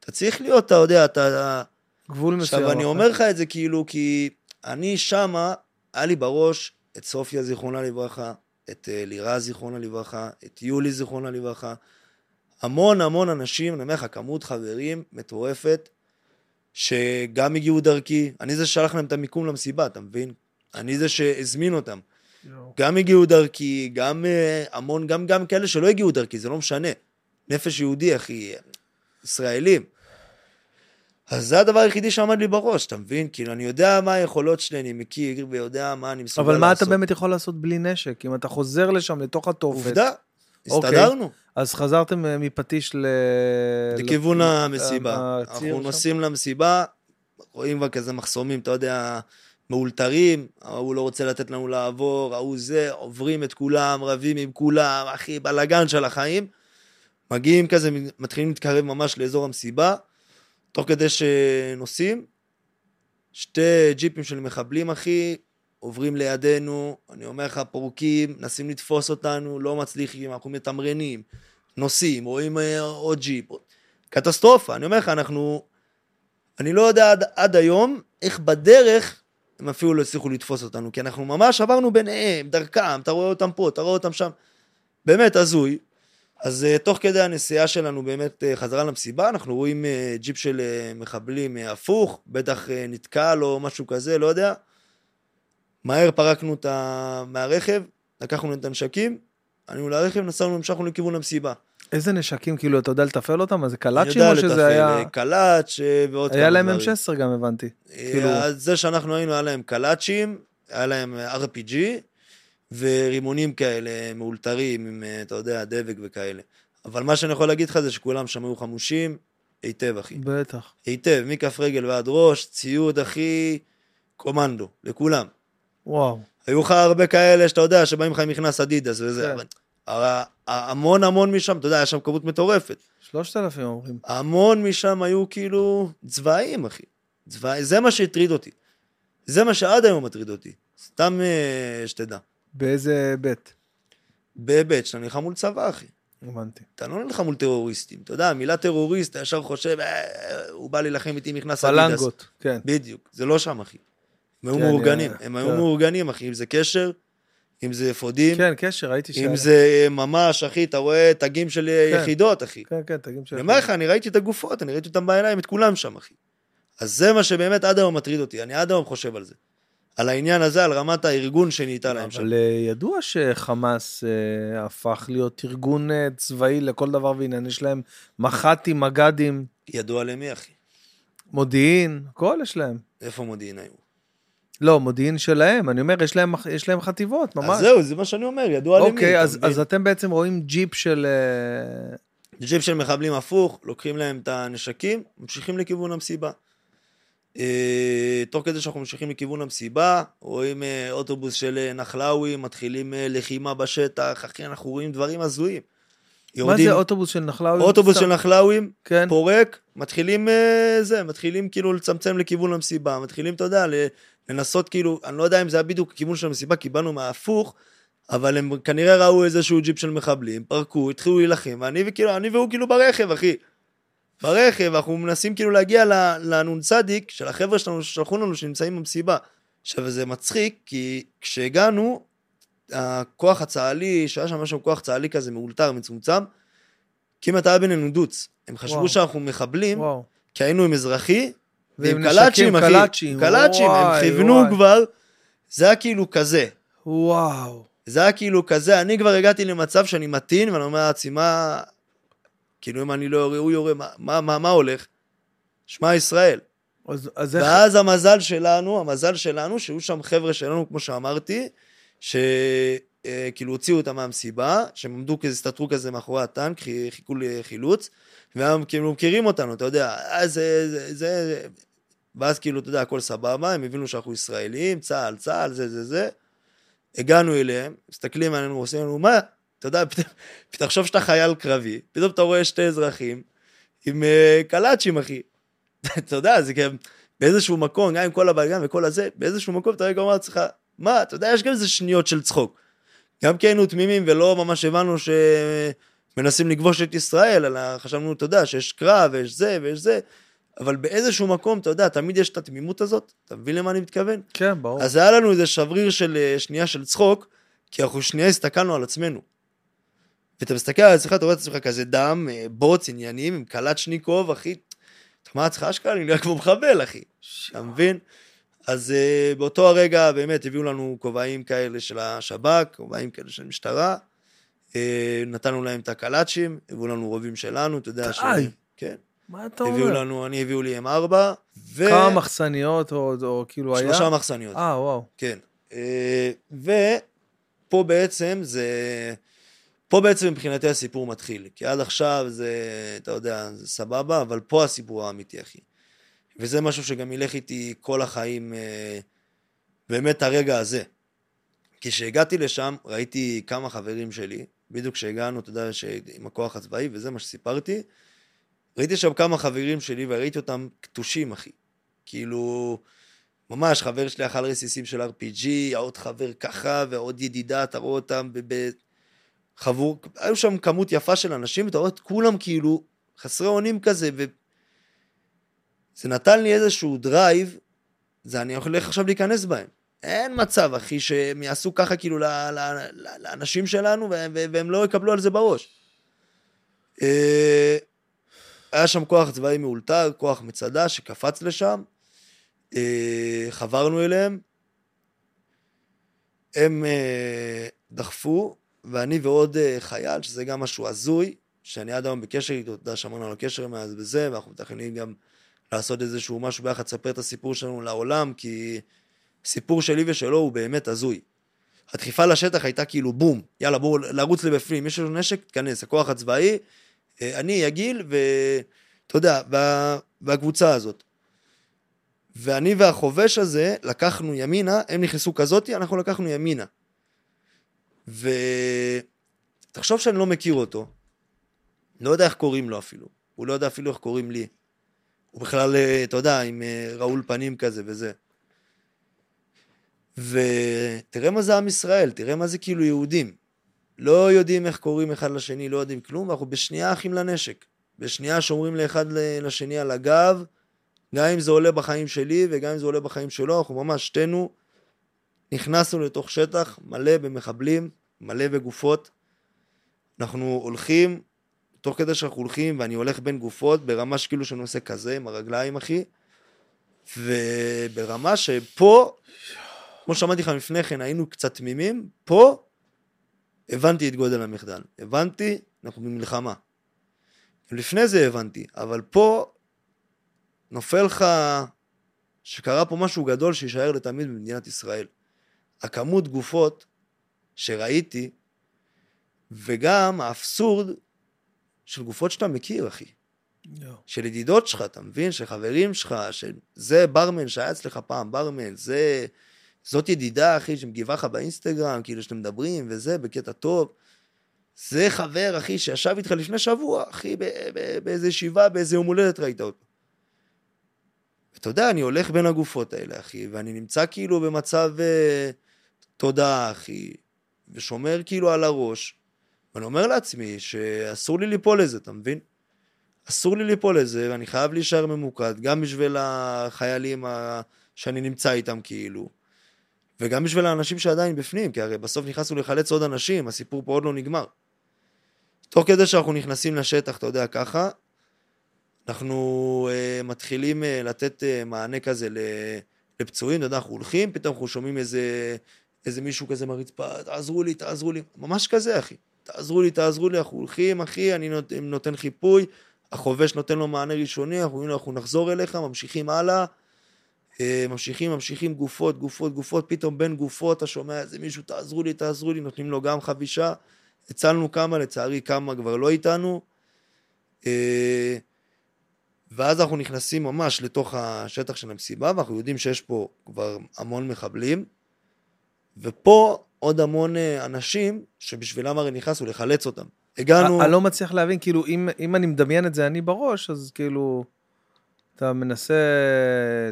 אתה צריך להיות, אתה יודע, אתה... גבול מסוים. עכשיו, אני אומר לך את זה כאילו, כי אני שמה, היה לי בראש את סופיה, זיכרונה לברכה, את אה, לירה זיכרונה לברכה, את יולי זיכרונה לברכה. המון המון אנשים, אני אומר לך, כמות חברים מטורפת, שגם הגיעו דרכי, אני זה ששלח להם את המיקום למסיבה, אתה מבין? אני זה שהזמין אותם. גם הגיעו דרכי, גם אה, המון, גם, גם כאלה שלא הגיעו דרכי, זה לא משנה. נפש יהודי, אחי, ישראלים. אז זה הדבר היחידי שעמד לי בראש, אתה מבין? כאילו, אני יודע מה היכולות שלי, אני מכיר ויודע מה אני מסוגל לעשות. אבל מה אתה באמת יכול לעשות בלי נשק? אם אתה חוזר לשם, לתוך התופת. עובדה, אוקיי. הסתדרנו. אז חזרתם אה, מפטיש ל... לכיוון ל- המסיבה. הציר אנחנו שם? נוסעים למסיבה, רואים כבר כזה מחסומים, אתה יודע, מאולתרים, ההוא לא רוצה לתת לנו לעבור, ההוא זה, עוברים את כולם, רבים עם כולם, אחי, בלאגן של החיים. מגיעים כזה, מתחילים להתקרב ממש לאזור המסיבה, תוך כדי שנוסעים, שתי ג'יפים של מחבלים, אחי, עוברים לידינו, אני אומר לך, פורקים, מנסים לתפוס אותנו, לא מצליחים, אנחנו מתמרנים, נוסעים, רואים אה, עוד ג'יפ. קטסטרופה, אני אומר לך, אנחנו... אני לא יודע עד, עד היום איך בדרך הם אפילו לא הצליחו לתפוס אותנו, כי אנחנו ממש עברנו ביניהם, דרכם, אתה רואה אותם פה, אתה רואה אותם שם. באמת הזוי. אז uh, תוך כדי הנסיעה שלנו באמת uh, חזרה למסיבה, אנחנו רואים uh, ג'יפ של מחבלים הפוך, בטח נתקע לו משהו כזה, לא יודע. מהר פרקנו את ה... מהרכב, לקחנו את הנשקים, עלינו לרכב, נסענו, המשכנו לכיוון המסיבה. איזה נשקים, כאילו, אתה יודע לתפעל אותם? אז זה אני קלאצ'ים יודע או שזה לתפעל, היה... אה, קלאץ' אה, ועוד היה כמה להם דברים. M16 גם, הבנתי. כאילו- אה, זה שאנחנו היינו, היה להם קלאצ'ים, היה להם אה, RPG, ורימונים כאלה מאולתרים עם, אה, אתה יודע, דבק וכאלה. אבל מה שאני יכול להגיד לך זה שכולם שם היו חמושים היטב, אחי. בטח. היטב, מכף רגל ועד ראש, ציוד, אחי, קומנדו, לכולם. וואו. היו לך הרבה כאלה שאתה יודע, שבאים לך עם מכנס אדידס וזה, כן. אבל המון המון משם, אתה יודע, היה שם כמות מטורפת. 3,000 אומרים. המון משם היו כאילו צבעים, אחי. צבעים, זה מה שהטריד אותי. זה מה שעד היום מטריד אותי. סתם אה, שתדע. באיזה בית? בהיבט שאתה נלחם מול צבא, אחי. הבנתי. אתה לא נלחם מול טרוריסטים. אתה יודע, המילה טרוריסט, אתה ישר חושב, "אה, הוא בא להילחם איתי מכנס אדידס. פלנגות, כן. בדיוק, זה לא שם, אחי. הם היו כן, מאורגנים, הם היו. מאורגנים, אחי, אם זה קשר, אם זה אפודים, כן, קשר, ראיתי שהיה. אם זה ממש, אחי, אתה רואה תגים של כן. יחידות, אחי. כן, כן, תגיד ש... אני אומר לך, אני ראיתי את הגופות, אני ראיתי אותם בעיניים, את כולם שם, אחי. אז זה מה שבאמת עד היום מטריד אותי, אני עד היום חושב על זה. על העניין הזה, על רמת הארגון שנהייתה להם שם. אבל אה, ידוע שחמאס אה, הפך להיות ארגון אה, צבאי לכל דבר ועניין. יש להם מח"טים, מג"דים, ידוע למי, אחי? מודיעין, הכל יש להם. איפה מודיעין היו? לא, מודיעין שלהם, אני אומר, יש להם, יש להם חטיבות, ממש. אז זהו, זה מה שאני אומר, ידוע למי. אוקיי, אז? אז אתם בעצם רואים ג'יפ של... אה, ג'יפ של מחבלים הפוך, לוקחים להם את הנשקים, ממשיכים לכיוון המסיבה. אה, תוך כדי שאנחנו ממשיכים לכיוון המסיבה, רואים אה, אוטובוס של אה, נחלאווי, מתחילים לחימה בשטח, אחי, אנחנו רואים דברים הזויים. מה זה אוטובוס של נחלאוי? אוטובוס סתם. של נחלאווים, כן. פורק, מתחילים זה, מתחילים כאילו לצמצם לכיוון המסיבה, מתחילים, אתה יודע, לנסות כאילו, אני לא יודע אם זה היה בדיוק הכיוון של המסיבה, כי באנו מההפוך, אבל הם כנראה ראו איזשהו ג'יפ של מחבלים, פרקו, התחילו להילחם, ואני וכאילו, אני והוא כאילו ברכב, אחי. ברכב, אנחנו מנסים כאילו להגיע לנ"צ של החבר'ה שלנו ששלחו לנו שנמצאים במסיבה. עכשיו זה מצחיק, כי כשהגענו, הכוח הצה"לי, שהיה שם משהו כוח צה"לי כזה מאולתר, מצומצם, כמעט היה בינינו דוץ. הם חשבו וואו. שאנחנו מחבלים, וואו. כי היינו עם אזרחי, ועם קלאצ'ים, אחי. קלאצ'ים, קלאצ'ים, הם כיוונו. כבר, זה היה כאילו כזה. וואו. זה היה כאילו כזה, אני כבר הגעתי למצב שאני מתין, ואני אומר לעצמי, מה... כאילו, אם אני לא יורה, הוא יורה, מה, מה, מה, מה הולך? שמע ישראל. אז, אז איך... ואז המזל שלנו, המזל שלנו, שהיו שם חבר'ה שלנו, כמו שאמרתי, שכאילו הוציאו אותם מהמסיבה, שהם עמדו כזה, הסתתרו כזה מאחורי הטנק, חי- חיכו לחילוץ, והם כאילו מכירים אותנו, אתה יודע, אה, זה, זה, זה, ואז כאילו, אתה יודע, הכל סבבה, הם הבינו שאנחנו ישראלים, צה"ל, צה"ל, זה, זה, זה. הגענו אליהם, מסתכלים עלינו, עושים לנו, מה? אתה יודע, תחשוב שאתה חייל קרבי, פתאום אתה רואה שתי אזרחים עם uh, קלאצ'ים, אחי. *laughs* אתה יודע, זה גם באיזשהו מקום, גם עם כל הבלגן וכל הזה, באיזשהו מקום אתה רגע אומר לעצמך, מה, אתה יודע, יש גם איזה שניות של צחוק. גם כי היינו תמימים ולא ממש הבנו שמנסים לכבוש את ישראל, אלא חשבנו, אתה יודע, שיש קרב ויש זה ויש זה, אבל באיזשהו מקום, אתה יודע, תמיד יש את התמימות הזאת, אתה מבין למה אני מתכוון? כן, ברור. אז היה לנו איזה שבריר של אה, שנייה של צחוק, כי אנחנו שנייה הסתכלנו על עצמנו. ואתה מסתכל על עצמך, אתה רואה את עצמך כזה דם, אה, בוץ, עניינים, עם קלצ'ניקוב, אחי. אתה אומר לעצמך, אשכרה, אני נראה כמו מחבל, אחי. אתה מבין? אז uh, באותו הרגע באמת הביאו לנו כובעים כאלה של השב"כ, כובעים כאלה של המשטרה. Uh, נתנו להם את הקלאצ'ים, הביאו לנו רובים שלנו, אתה יודע ש... די. כן. מה אתה הביאו אומר? לנו, אני הביאו לי M4, ו... כמה מחסניות או או כאילו היה? שלושה מחסניות. אה, וואו. כן. אה, ופה בעצם זה... פה בעצם מבחינתי הסיפור מתחיל. כי עד עכשיו זה, אתה יודע, זה סבבה, אבל פה הסיפור האמיתי, אחי. וזה משהו שגם ילך איתי כל החיים, אה, באמת הרגע הזה. כשהגעתי לשם, ראיתי כמה חברים שלי, בדיוק כשהגענו, אתה יודע, עם הכוח הצבאי, וזה מה שסיפרתי, ראיתי שם כמה חברים שלי, וראיתי אותם קטושים, אחי. כאילו, ממש, חבר שלי אכל רסיסים של RPG, עוד חבר ככה, ועוד ידידה, אתה רואה אותם. ב- חבורה, היו שם כמות יפה של אנשים, ואתה רואה את כולם כאילו חסרי אונים כזה, ו... זה נתן לי איזשהו drive, זה אני הולך עכשיו להיכנס בהם. אין מצב, אחי, שהם יעשו ככה כאילו ל- ל- לאנשים שלנו, והם לא יקבלו על זה בראש. אה, היה שם כוח צבאי מאולתר, כוח מצדה שקפץ לשם, אה, חברנו אליהם, הם אה, דחפו, ואני ועוד אה, חייל, שזה גם משהו הזוי, שאני עד היום בקשר איתו, אתה יודע, שמרנו על הקשר מאז וזה, ואנחנו מתכננים גם לעשות איזשהו משהו ביחד, לספר את הסיפור שלנו לעולם, כי סיפור שלי ושלו הוא באמת הזוי. הדחיפה לשטח הייתה כאילו בום, יאללה בואו לרוץ לבפנים, יש לנו נשק, תיכנס, הכוח הצבאי, אה, אני, יגיל, ואתה יודע, וה... והקבוצה הזאת. ואני והחובש הזה לקחנו ימינה, הם נכנסו כזאתי, אנחנו לקחנו ימינה. ותחשוב שאני לא מכיר אותו, לא יודע איך קוראים לו אפילו, הוא לא יודע אפילו איך קוראים לי. הוא בכלל, אה, אתה יודע, עם אה, רעול פנים כזה וזה. ותראה מה זה עם ישראל, תראה מה זה כאילו יהודים. לא יודעים איך קוראים אחד לשני, לא יודעים כלום, ואנחנו בשנייה אחים לנשק. בשנייה שומרים לאחד לשני על הגב, גם אם זה עולה בחיים שלי וגם אם זה עולה בחיים שלו, אנחנו ממש שתינו נכנסנו לתוך שטח מלא במחבלים, מלא בגופות. אנחנו הולכים, תוך כדי שאנחנו הולכים ואני הולך בין גופות, ברמה שכאילו שאני עושה כזה עם הרגליים, אחי. וברמה שפה, כמו שאמרתי לך לפני כן, היינו קצת תמימים, פה הבנתי את גודל המחדל. הבנתי, אנחנו במלחמה. לפני זה הבנתי, אבל פה נופל לך שקרה פה משהו גדול שיישאר לתמיד במדינת ישראל. הכמות גופות שראיתי, וגם האבסורד של גופות שאתה מכיר, אחי. יואו. של ידידות שלך, אתה מבין? של חברים שלך, שזה ברמן שהיה אצלך פעם ברמן, זה... זאת ידידה, אחי, שמגיבה לך באינסטגרם, כאילו שאתם מדברים וזה, בקטע טוב. זה חבר, אחי, שישב איתך לפני שבוע, אחי, באיזה ישיבה, באיזה יום הולדת ראית אותו. אתה יודע, אני הולך בין הגופות האלה, אחי, ואני נמצא כאילו במצב אה, תודעה, אחי, ושומר כאילו על הראש, ואני אומר לעצמי שאסור לי ליפול לזה, אתה מבין? אסור לי ליפול לזה, ואני חייב להישאר ממוקד, גם בשביל החיילים ה... שאני נמצא איתם כאילו, וגם בשביל האנשים שעדיין בפנים, כי הרי בסוף נכנסנו לחלץ עוד אנשים, הסיפור פה עוד לא נגמר. תוך כדי שאנחנו נכנסים לשטח, אתה יודע, ככה, אנחנו uh, מתחילים uh, לתת uh, מענה כזה ל- לפצועים, אתה יודע, אנחנו הולכים, פתאום אנחנו שומעים איזה, איזה מישהו כזה מהרצפה, תעזרו לי, תעזרו לי, ממש כזה, אחי. תעזרו לי, תעזרו לי, אנחנו הולכים, אחי, אני נות, נותן חיפוי, החובש נותן לו מענה ראשוני, אנחנו אומרים לו, אנחנו נחזור אליך, ממשיכים הלאה, אה, ממשיכים, ממשיכים, גופות, גופות, גופות, פתאום בין גופות אתה שומע איזה מישהו, תעזרו לי, תעזרו לי, נותנים לו גם חבישה. הצלנו כמה, לצערי כמה כבר לא איתנו. אה, ואז אנחנו נכנסים ממש לתוך השטח של המסיבה, ואנחנו יודעים שיש פה כבר המון מחבלים, ופה עוד המון אה, אנשים שבשבילם הרי נכנסנו לחלץ אותם. הגענו... אני לא מצליח להבין, כאילו, אם, אם אני מדמיין את זה אני בראש, אז כאילו, אתה מנסה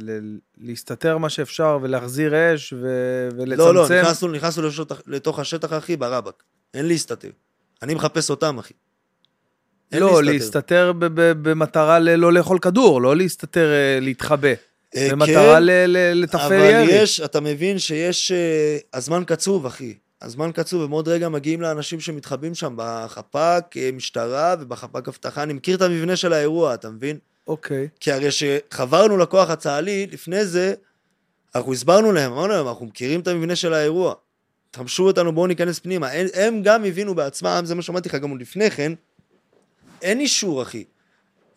ל- להסתתר מה שאפשר ולהחזיר אש ו- ולצמצם. לא, לא, נכנסנו, נכנסנו לשטח, לתוך השטח, אחי, ברבק. אין להסתתר. אני מחפש אותם, אחי. לא, להסתתר ב- במטרה ל- לא לאכול כדור, לא להסתתר, אה, להתחבא. אה, במטרה כן, לתפעל אבל ירי. יש, אתה מבין שיש... אה, הזמן קצוב, אחי. הזמן קצוב, ומאוד רגע מגיעים לאנשים שמתחבאים שם בחפ"ק, אה, משטרה ובחפ"ק אבטחה. אני מכיר את המבנה של האירוע, אתה מבין? אוקיי. כי הרי כשחברנו לכוח הצה"לי, לפני זה, אנחנו הסברנו להם, אמרנו להם, אנחנו מכירים את המבנה של האירוע. תחמשו אותנו, בואו ניכנס פנימה. הם, הם גם הבינו בעצמם, זה מה שאמרתי לך גם עוד לפני כן, אין אישור, אחי.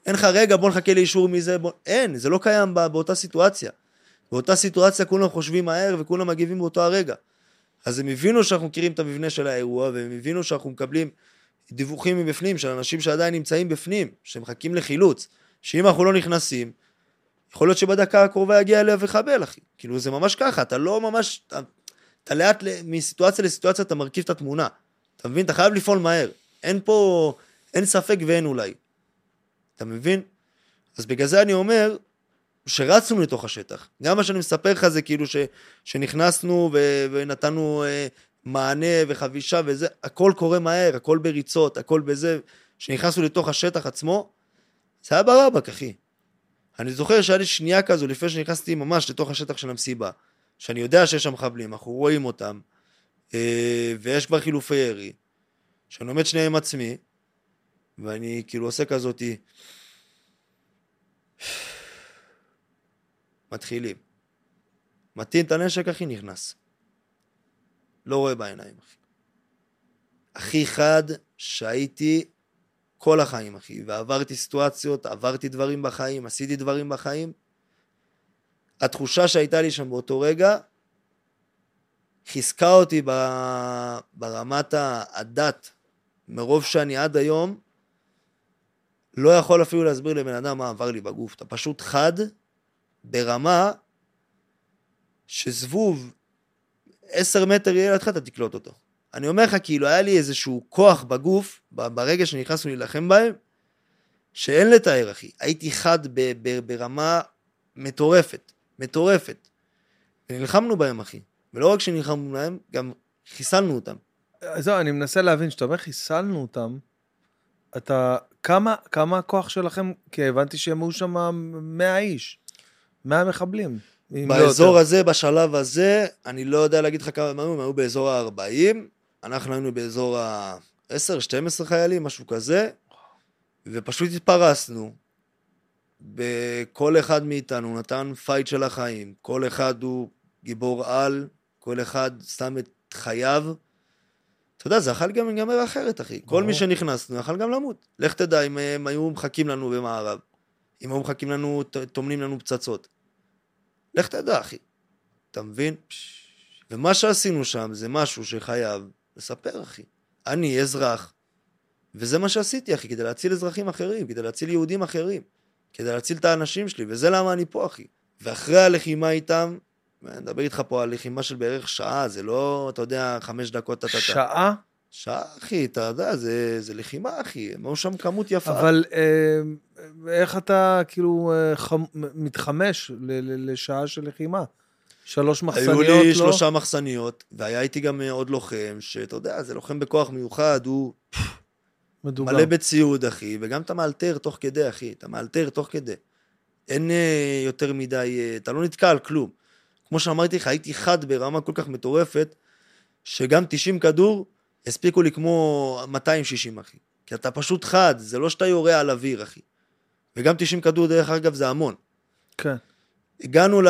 אין לך, רגע, בוא נחכה לאישור מזה, בוא... אין, זה לא קיים בא, באותה סיטואציה. באותה סיטואציה כולם חושבים מהר וכולם מגיבים באותו הרגע. אז הם הבינו שאנחנו מכירים את המבנה של האירוע, והם הבינו שאנחנו מקבלים דיווחים מבפנים של אנשים שעדיין נמצאים בפנים, שמחכים לחילוץ. שאם אנחנו לא נכנסים, יכול להיות שבדקה הקרובה יגיע אליו וחבל, אחי. כאילו, זה ממש ככה, אתה לא ממש... אתה, אתה לאט, מסיטואציה לסיטואציה אתה מרכיב את התמונה. אתה מבין? אתה חייב לפעול מהר. אין פה... אין ספק ואין אולי. אתה מבין? אז בגלל זה אני אומר שרצנו לתוך השטח. גם מה שאני מספר לך זה כאילו ש, שנכנסנו ו, ונתנו אה, מענה וחבישה וזה, הכל קורה מהר, הכל בריצות, הכל בזה. כשנכנסנו לתוך השטח עצמו, זה היה ברבק, אחי. אני זוכר שהיה לי שנייה כזו לפני שנכנסתי ממש לתוך השטח של המסיבה, שאני יודע שיש שם מחבלים, אנחנו רואים אותם, אה, ויש כבר חילופי ירי, שאני עומד שנייה עם עצמי, ואני כאילו עושה כזאתי... מתחילים. מטעין את הנשק, אחי, נכנס. לא רואה בעיניים, אחי. הכי חד שהייתי כל החיים, אחי, ועברתי סיטואציות, עברתי דברים בחיים, עשיתי דברים בחיים. התחושה שהייתה לי שם באותו רגע, חיזקה אותי ברמת הדת, מרוב שאני עד היום לא יכול אפילו להסביר לבן אדם מה עבר לי בגוף. אתה פשוט חד ברמה שזבוב עשר מטר יהיה לידך, אתה תקלוט אותו. אני אומר לך, כאילו, היה לי איזשהו כוח בגוף, ברגע שנכנסנו להילחם בהם, שאין לתאר, אחי. הייתי חד ב- ב- ברמה מטורפת, מטורפת. ונלחמנו בהם, אחי. ולא רק שנלחמנו בהם, גם חיסלנו אותם. זהו, אני מנסה להבין, כשאתה אומר חיסלנו אותם, אתה, כמה, כמה הכוח שלכם, כי הבנתי שהם היו שם 100 איש, 100 מחבלים. לא באזור יותר. הזה, בשלב הזה, אני לא יודע להגיד לך כמה הם היו, הם היו באזור ה-40, אנחנו היינו באזור ה-10-12 חיילים, משהו כזה, ופשוט התפרסנו. וכל אחד מאיתנו נתן fight של החיים, כל אחד הוא גיבור על, כל אחד שם את חייו. אתה יודע, זה יכול גם להיגמר אחרת, אחי. כל. מי שנכנסנו יכול גם למות. לך תדע אם הם היו מחכים לנו במערב, אם היו מחכים לנו, טומנים לנו פצצות. לך תדע, אחי. אתה מבין? ומה שעשינו שם זה משהו שחייב לספר, אחי. אני אזרח, וזה מה שעשיתי, אחי, כדי להציל אזרחים אחרים, כדי להציל יהודים אחרים, כדי להציל את האנשים שלי, וזה למה אני פה, אחי. ואחרי הלחימה איתם, אני מדבר איתך פה על לחימה של בערך שעה, זה לא, אתה יודע, חמש דקות, טה-טה-טה. שעה, שעה, אחי, אתה יודע, זה, זה לחימה, אחי. הם היו שם כמות יפה. אבל אה, איך אתה כאילו אה, חמ, מתחמש ל, ל, לשעה של לחימה? שלוש מחסניות, היו לי לא? שלושה מחסניות, והיה איתי גם אה, עוד לוחם, שאתה יודע, זה לוחם בכוח מיוחד, הוא מדובר. מלא בציוד, אחי, וגם אתה מאלתר תוך כדי, אחי, אתה מאלתר תוך כדי. אין אה, יותר מדי, אה, אתה לא נתקע על כלום. כמו שאמרתי לך, הייתי חד ברמה כל כך מטורפת, שגם 90 כדור הספיקו לי כמו 260, אחי. כי אתה פשוט חד, זה לא שאתה יורה על אוויר, אחי. וגם 90 כדור, דרך אגב, זה המון. כן. הגענו ל...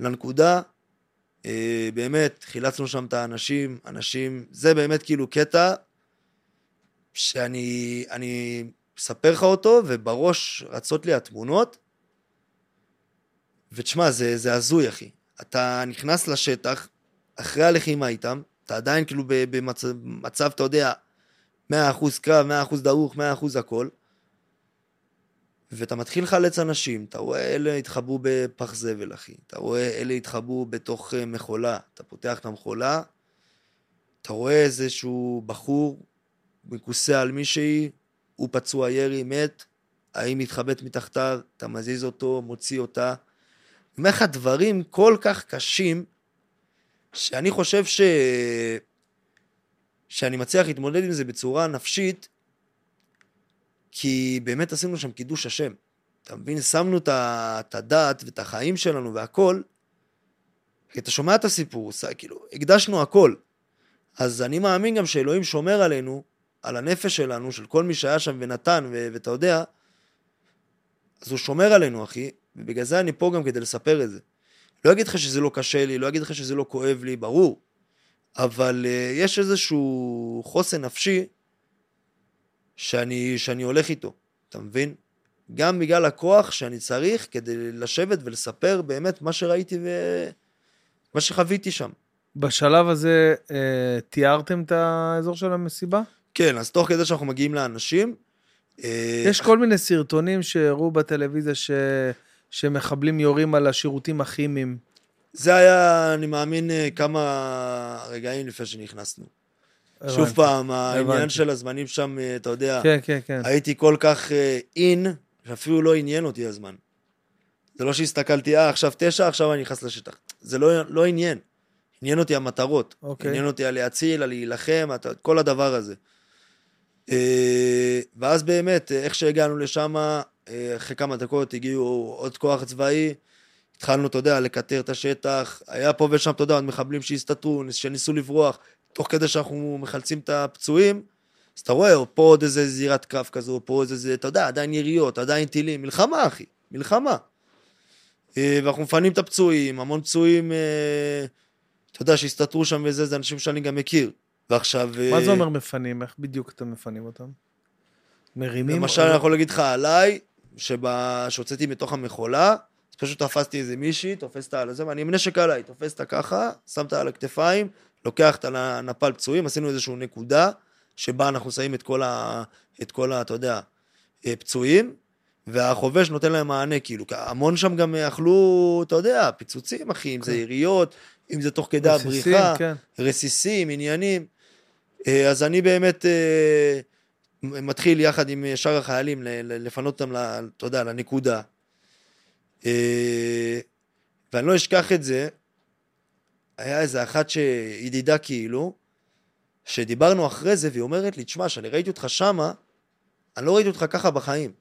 לנקודה, אה, באמת, חילצנו שם את האנשים, אנשים, זה באמת כאילו קטע שאני אני אספר לך אותו, ובראש רצות לי התמונות, ותשמע, זה, זה הזוי, אחי. אתה נכנס לשטח, אחרי הלחימה איתם, אתה עדיין כאילו במצב, במצב, אתה יודע, 100% קרב, 100% דרוך, 100% הכל, ואתה מתחיל לחלץ אנשים, אתה רואה אלה התחבאו בפח זבל, אחי. אתה רואה אלה התחבאו בתוך אה, מכולה. אתה פותח את המכולה, אתה רואה איזשהו בחור מכוסה על מישהי, הוא פצוע ירי, מת, האם מתחבאת מתחתיו, אתה מזיז אותו, מוציא אותה. אומר לך דברים כל כך קשים, שאני חושב ש... שאני מצליח להתמודד עם זה בצורה נפשית, כי באמת עשינו שם קידוש השם. אתה מבין? שמנו את הדת ואת החיים שלנו והכל כי אתה שומע את הסיפור, כאילו, הקדשנו הכל. אז אני מאמין גם שאלוהים שומר עלינו, על הנפש שלנו, של כל מי שהיה שם ונתן, ואתה יודע, אז הוא שומר עלינו, אחי, ובגלל זה אני פה גם כדי לספר את זה. לא אגיד לך שזה לא קשה לי, לא אגיד לך שזה לא כואב לי, ברור, אבל uh, יש איזשהו חוסן נפשי שאני, שאני הולך איתו, אתה מבין? גם בגלל הכוח שאני צריך כדי לשבת ולספר באמת מה שראיתי ומה שחוויתי שם. בשלב הזה אה, תיארתם את האזור של המסיבה? כן, אז תוך כדי שאנחנו מגיעים לאנשים... אה, יש כל מיני סרטונים שהראו בטלוויזיה ש... שמחבלים יורים על השירותים הכימיים. זה היה, אני מאמין, אה, כמה רגעים לפני שנכנסנו. שוב הבנתי. פעם, העניין הבנתי. של הזמנים שם, אה, אתה יודע, כן, כן, כן. הייתי כל כך אין, שאפילו לא עניין אותי הזמן. זה לא שהסתכלתי, אה, עכשיו תשע, עכשיו אני נכנס לשטח. זה לא, לא עניין. עניין אותי המטרות. אוקיי. עניין אותי על להציל, על להילחם, כל הדבר הזה. אה, ואז באמת, אה, איך שהגענו לשם, אה, אחרי כמה דקות הגיעו עוד כוח צבאי, התחלנו, אתה יודע, לקטר את השטח, היה פה ושם, אתה יודע, עוד מחבלים שהסתתרו, שניסו לברוח, תוך כדי שאנחנו מחלצים את הפצועים, אז אתה רואה, פה עוד איזה זירת קרב כזו, פה עוד איזה, אתה יודע, עדיין יריות, עדיין טילים, מלחמה, אחי, מלחמה. אה, ואנחנו מפנים את הפצועים, המון פצועים, אה, אתה יודע, שהסתתרו שם וזה, זה אנשים שאני גם מכיר. ועכשיו... מה זה אה, אומר מפנים? איך בדיוק אתם מפנים אותם? מרימים? למשל, אני יכול להגיד לך עליי, שהוצאתי מתוך המכולה, אז פשוט תפסתי איזה מישהי, תופסת על זה, ואני עם נשק עליי, תופסת ככה, שמת על הכתפיים, לוקח את הנפל פצועים, עשינו איזושהי נקודה, שבה אנחנו שמים את כל ה... את כל ה... אתה יודע, אה, פצועים, והחובש נותן להם מענה, כאילו, המון שם גם אכלו, אתה יודע, פיצוצים, אחי, אם זה כן. יריות, אם זה תוך כדי רסיסים, הבריחה. כן. רסיסים, עניינים. אה, אז אני באמת אה, מתחיל יחד עם שאר החיילים לפנות אותם, אתה יודע, לנקודה. אה, ואני לא אשכח את זה, היה איזה אחת שידידה כאילו, שדיברנו אחרי זה, והיא אומרת לי, תשמע, שאני ראיתי אותך שמה, אני לא ראיתי אותך ככה בחיים.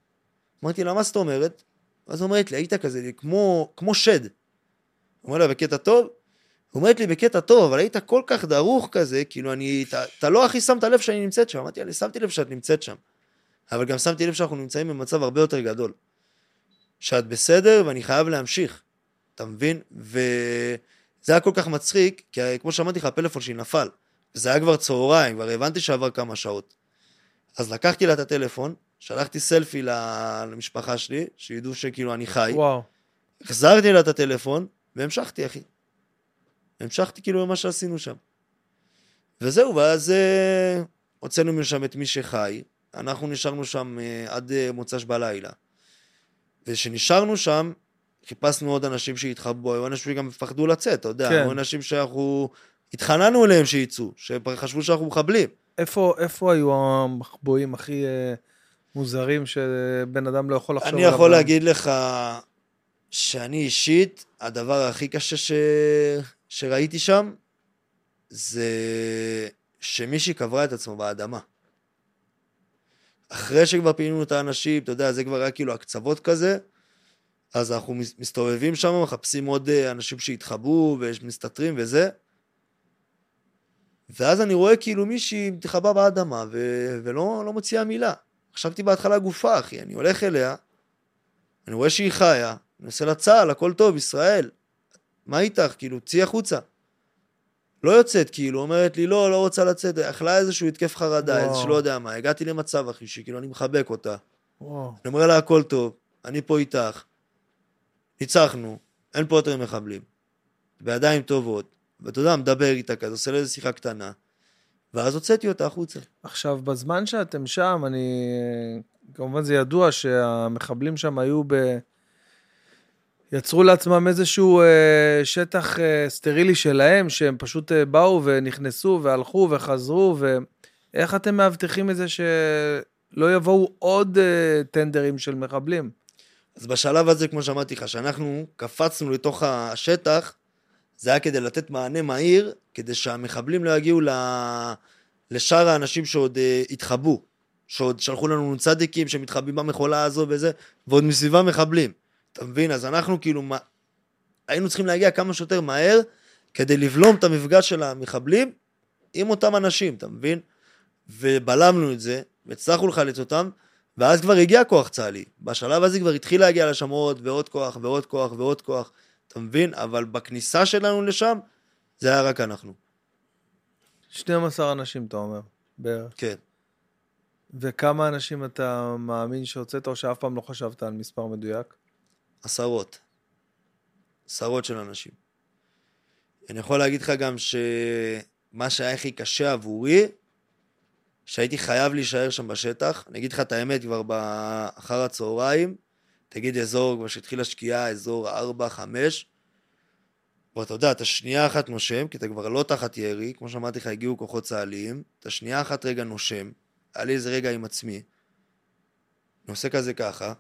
אמרתי לה, מה זאת אומרת? אז אומרת לי, היית כזה, כמו, כמו שד. אומר לה, בקטע טוב? אומרת לי בקטע טוב, אבל היית כל כך דרוך כזה, כאילו אני, אתה, לא הכי שמת לב שאני נמצאת שם. אמרתי, אני שמתי לב שאת נמצאת שם. אבל גם שמתי לב שאנחנו נמצאים במצב הרבה יותר גדול. שאת בסדר ואני חייב להמשיך. אתה מבין? וזה היה כל כך מצחיק, כי כמו שאמרתי לך, הפלאפון שלי נפל. וזה היה כבר צהריים, כבר הבנתי שעבר כמה שעות. אז לקחתי לה את הטלפון, שלחתי סלפי למשפחה שלי, שידעו שכאילו אני חי. וואו. החזרתי לה את הטלפון, והמשכתי, אחי. המשכתי כאילו במה שעשינו שם. וזהו, ואז אה, הוצאנו משם את מי שחי, אנחנו נשארנו שם אה, עד אה, מוצ"ש בלילה. וכשנשארנו שם, חיפשנו עוד אנשים שהתחבאו, היו אנשים שגם פחדו לצאת, אתה יודע, כן. היו אנשים שאנחנו התחננו אליהם שיצאו, שחשבו שאנחנו מחבלים. איפה, איפה היו המחבואים הכי אה, מוזרים שבן אדם לא יכול לחשוב אני יכול להגיד לך שאני אישית, הדבר הכי קשה ש... שראיתי שם, זה שמישהי קברה את עצמו באדמה. אחרי שכבר פינינו את האנשים, אתה יודע, זה כבר היה כאילו הקצוות כזה, אז אנחנו מס- מסתובבים שם, מחפשים עוד אה, אנשים שהתחבאו ומסתתרים וזה, ואז אני רואה כאילו מישהי מתחבא באדמה ו... ולא לא מוציאה מילה. חשבתי בהתחלה גופה, אחי, אני הולך אליה, אני רואה שהיא חיה, אני עושה לה צה"ל, הכל טוב, ישראל, מה איתך? כאילו, צאי החוצה. לא יוצאת, כאילו, אומרת לי, לא, לא רוצה לצאת, אכלה איזשהו התקף חרדה. איזה שלא יודע מה, הגעתי למצב, אחי, שכאילו, אני מחבק אותה. וואו. אני אומר לה, הכל טוב, אני פה איתך, ניצחנו, אין פה יותר מחבלים, בידיים טובות, ואתה יודע, מדבר איתה כזה, עושה לה איזו שיחה קטנה, ואז הוצאתי אותה החוצה. עכשיו, בזמן שאתם שם, אני... כמובן זה ידוע שהמחבלים שם היו ב... יצרו לעצמם איזשהו אה, שטח אה, סטרילי שלהם, שהם פשוט אה, באו ונכנסו והלכו וחזרו, ואיך אתם מאבטחים את זה שלא יבואו עוד אה, טנדרים של מחבלים? אז בשלב הזה, כמו שאמרתי לך, שאנחנו קפצנו לתוך השטח, זה היה כדי לתת מענה מהיר, כדי שהמחבלים לא יגיעו ל... לשאר האנשים שעוד uh, התחבאו, שעוד שלחו לנו נ"צדיקים שמתחבאים במכולה הזו וזה, ועוד מסביבם מחבלים. אתה מבין? אז אנחנו כאילו מה... היינו צריכים להגיע כמה שיותר מהר כדי לבלום את המפגש של המחבלים עם אותם אנשים, אתה מבין? ובלמנו את זה, והצלחנו לחלץ אותם, ואז כבר הגיע כוח צה"לי. בשלב הזה כבר התחיל להגיע לשם עוד ועוד כוח ועוד כוח ועוד כוח, אתה מבין? אבל בכניסה שלנו לשם, זה היה רק אנחנו. 12 אנשים, אתה אומר, בערך. כן. וכמה אנשים אתה מאמין שהוצאת, או שאף פעם לא חשבת על מספר מדויק? עשרות. עשרות של אנשים. אני יכול להגיד לך גם שמה שהיה הכי קשה עבורי, שהייתי חייב להישאר שם בשטח. אני אגיד לך את האמת, כבר אחר הצהריים, תגיד אזור, כבר שהתחילה שקיעה, אזור 4-5, כבר אתה יודע, אתה שנייה אחת נושם, כי אתה כבר לא תחת ירי, כמו שאמרתי לך, הגיעו כוחות צה"ליים, אתה שנייה אחת רגע נושם, היה לי איזה רגע עם עצמי, אני עושה כזה ככה,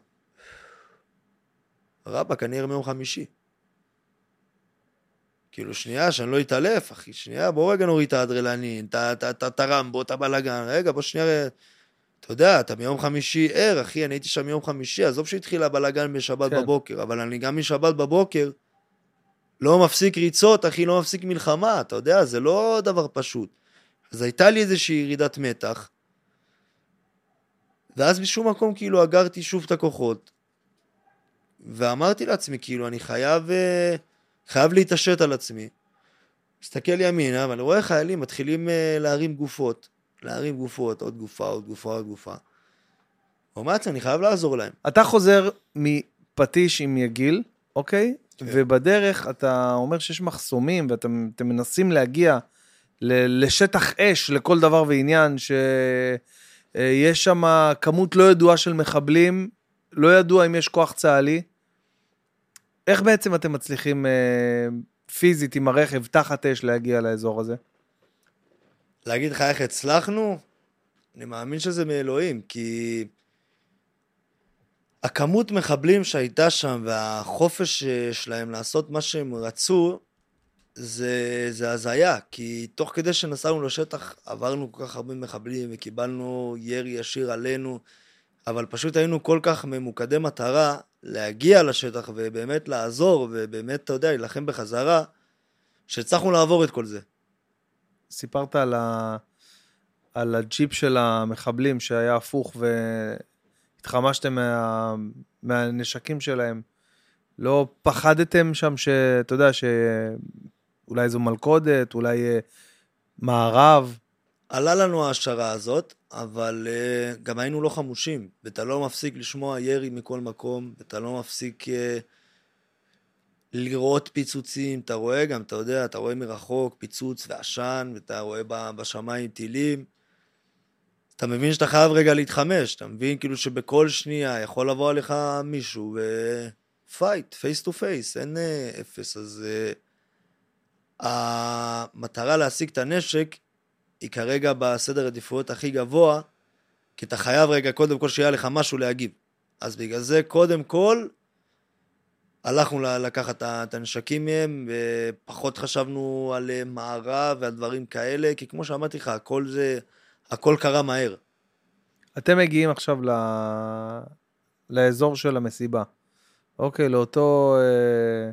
רבאק, אני ער מיום חמישי. כאילו, שנייה, שאני לא אתעלף, אחי, שנייה, בוא רגע נוריד את האדרלנין, את הרמבו, את הבלאגן, רגע, בוא שנייה, אתה יודע, אתה מיום חמישי ער, אחי, אני הייתי שם מיום חמישי, עזוב שהתחיל הבלאגן בשבת כן. בבוקר, אבל אני גם משבת בבוקר לא מפסיק ריצות, אחי, לא מפסיק מלחמה, אתה יודע, זה לא דבר פשוט. אז הייתה לי איזושהי ירידת מתח, ואז בשום מקום כאילו אגרתי שוב את הכוחות, ואמרתי לעצמי, כאילו, אני חייב, אה, חייב להתעשת על עצמי. מסתכל ימינה, ואני רואה חיילים מתחילים אה, להרים גופות. להרים גופות, עוד גופה, עוד גופה, עוד גופה. אומר לעצמי, אני חייב לעזור להם. אתה חוזר מפטיש עם יגיל, אוקיי? כן. ובדרך אתה אומר שיש מחסומים, ואתם מנסים להגיע לשטח אש לכל דבר ועניין, שיש אה, שם כמות לא ידועה של מחבלים, לא ידוע אם יש כוח צה"לי. איך בעצם אתם מצליחים אה, פיזית עם הרכב תחת אש להגיע לאזור הזה? להגיד לך איך הצלחנו? אני מאמין שזה מאלוהים, כי הכמות מחבלים שהייתה שם והחופש שלהם לעשות מה שהם רצו, זה, זה הזיה, כי תוך כדי שנסענו לשטח עברנו כל כך הרבה מחבלים וקיבלנו ירי ישיר עלינו, אבל פשוט היינו כל כך ממוקדי מטרה להגיע לשטח ובאמת לעזור ובאמת, אתה יודע, להילחם בחזרה, שהצלחנו לעבור את כל זה. סיפרת על, ה... על הג'יפ של המחבלים שהיה הפוך והתחמשתם מה... מהנשקים שלהם. לא פחדתם שם שאתה יודע שאולי זו מלכודת, אולי אה, מערב? עלה לנו ההשערה הזאת, אבל uh, גם היינו לא חמושים, ואתה לא מפסיק לשמוע ירי מכל מקום, ואתה לא מפסיק uh, לראות פיצוצים, אתה רואה גם, אתה יודע, אתה רואה מרחוק פיצוץ ועשן, ואתה רואה בשמיים טילים. אתה מבין שאתה חייב רגע להתחמש, אתה מבין כאילו שבכל שנייה יכול לבוא עליך מישהו ו fight, face to face, אין uh, אפס, אז uh, המטרה להשיג את הנשק היא כרגע בסדר עדיפויות הכי גבוה, כי אתה חייב רגע קודם כל שיהיה לך משהו להגיב. אז בגלל זה קודם כל הלכנו לקחת את הנשקים מהם, ופחות חשבנו על אה, מערב ועל דברים כאלה, כי כמו שאמרתי לך, הכל זה, הכל קרה מהר. אתם מגיעים עכשיו ל... לאזור של המסיבה. אוקיי, לאותו, אה,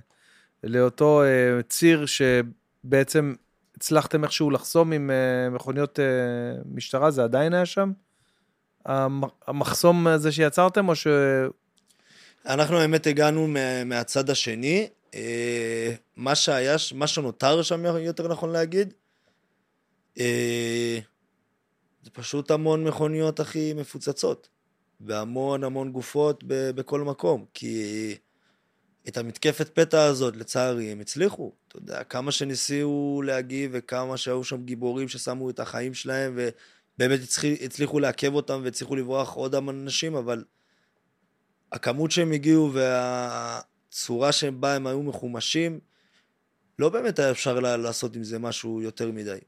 לאותו אה, ציר שבעצם הצלחתם איכשהו לחסום עם מכוניות משטרה, זה עדיין היה שם? המחסום הזה שיצרתם, או ש... אנחנו האמת הגענו מהצד השני. אה, מה שהיה, מה שנותר שם, יותר נכון להגיד, אה, זה פשוט המון מכוניות הכי מפוצצות, והמון המון גופות בכל מקום, כי את המתקפת פתע הזאת, לצערי, הם הצליחו. אתה יודע, כמה שניסו להגיב וכמה שהיו שם גיבורים ששמו את החיים שלהם ובאמת הצליחו לעכב אותם והצליחו לברוח עוד אנשים, אבל הכמות שהם הגיעו והצורה שבה הם היו מחומשים, לא באמת היה אפשר לעשות עם זה משהו יותר מדי.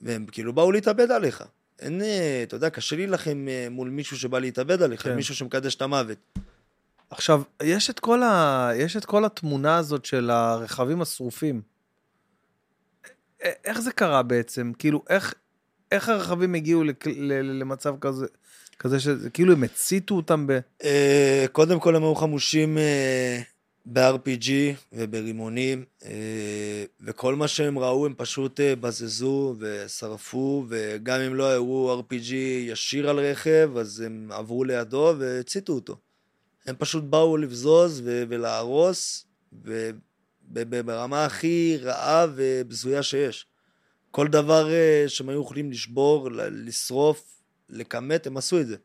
והם כאילו באו להתאבד עליך. אין, אה, אתה יודע, קשה להילחם אה, מול מישהו שבא להתאבד עליך, כן. מישהו שמקדש את המוות. עכשיו, יש את, כל ה... יש את כל התמונה הזאת של הרכבים השרופים. איך זה קרה בעצם? כאילו, איך, איך הרכבים הגיעו למצב כזה? כזה שזה, כאילו הם הציתו אותם ב... קודם כל הם היו חמושים ב-RPG וברימונים, וכל מה שהם ראו הם פשוט בזזו ושרפו, וגם אם לא הראו RPG ישיר על רכב, אז הם עברו לידו והציתו אותו. הם פשוט באו לבזוז ו- ולהרוס, וברמה הכי רעה ובזויה שיש. כל דבר אה, שהם היו יכולים לשבור, לשרוף, לכמת, הם עשו את זה.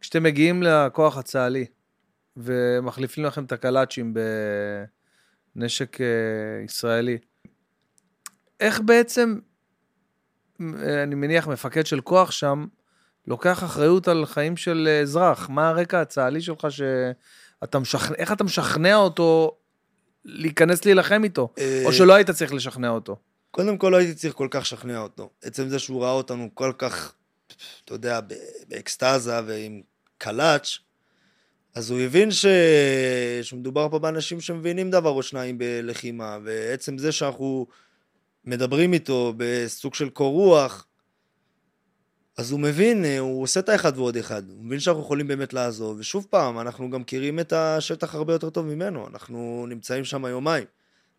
כשאתם מגיעים לכוח הצה"לי ומחליפים לכם את הקלאצ'ים בנשק אה, ישראלי, איך בעצם, אה, אני מניח, מפקד של כוח שם, לוקח אחריות על חיים של אזרח? מה הרקע הצה"לי שלך שאתה משכנע, איך אתה משכנע אותו להיכנס להילחם איתו? או שלא היית צריך לשכנע אותו? קודם כל לא הייתי צריך כל כך לשכנע אותו. עצם זה שהוא ראה אותנו כל כך, אתה יודע, באקסטזה ועם קלאץ', אז הוא הבין ש... שמדובר פה באנשים שמבינים דבר או שניים בלחימה, ועצם זה שאנחנו מדברים איתו בסוג של קור רוח, אז הוא מבין, הוא עושה את האחד ועוד אחד, הוא מבין שאנחנו יכולים באמת לעזור, ושוב פעם, אנחנו גם מכירים את השטח הרבה יותר טוב ממנו, אנחנו נמצאים שם יומיים.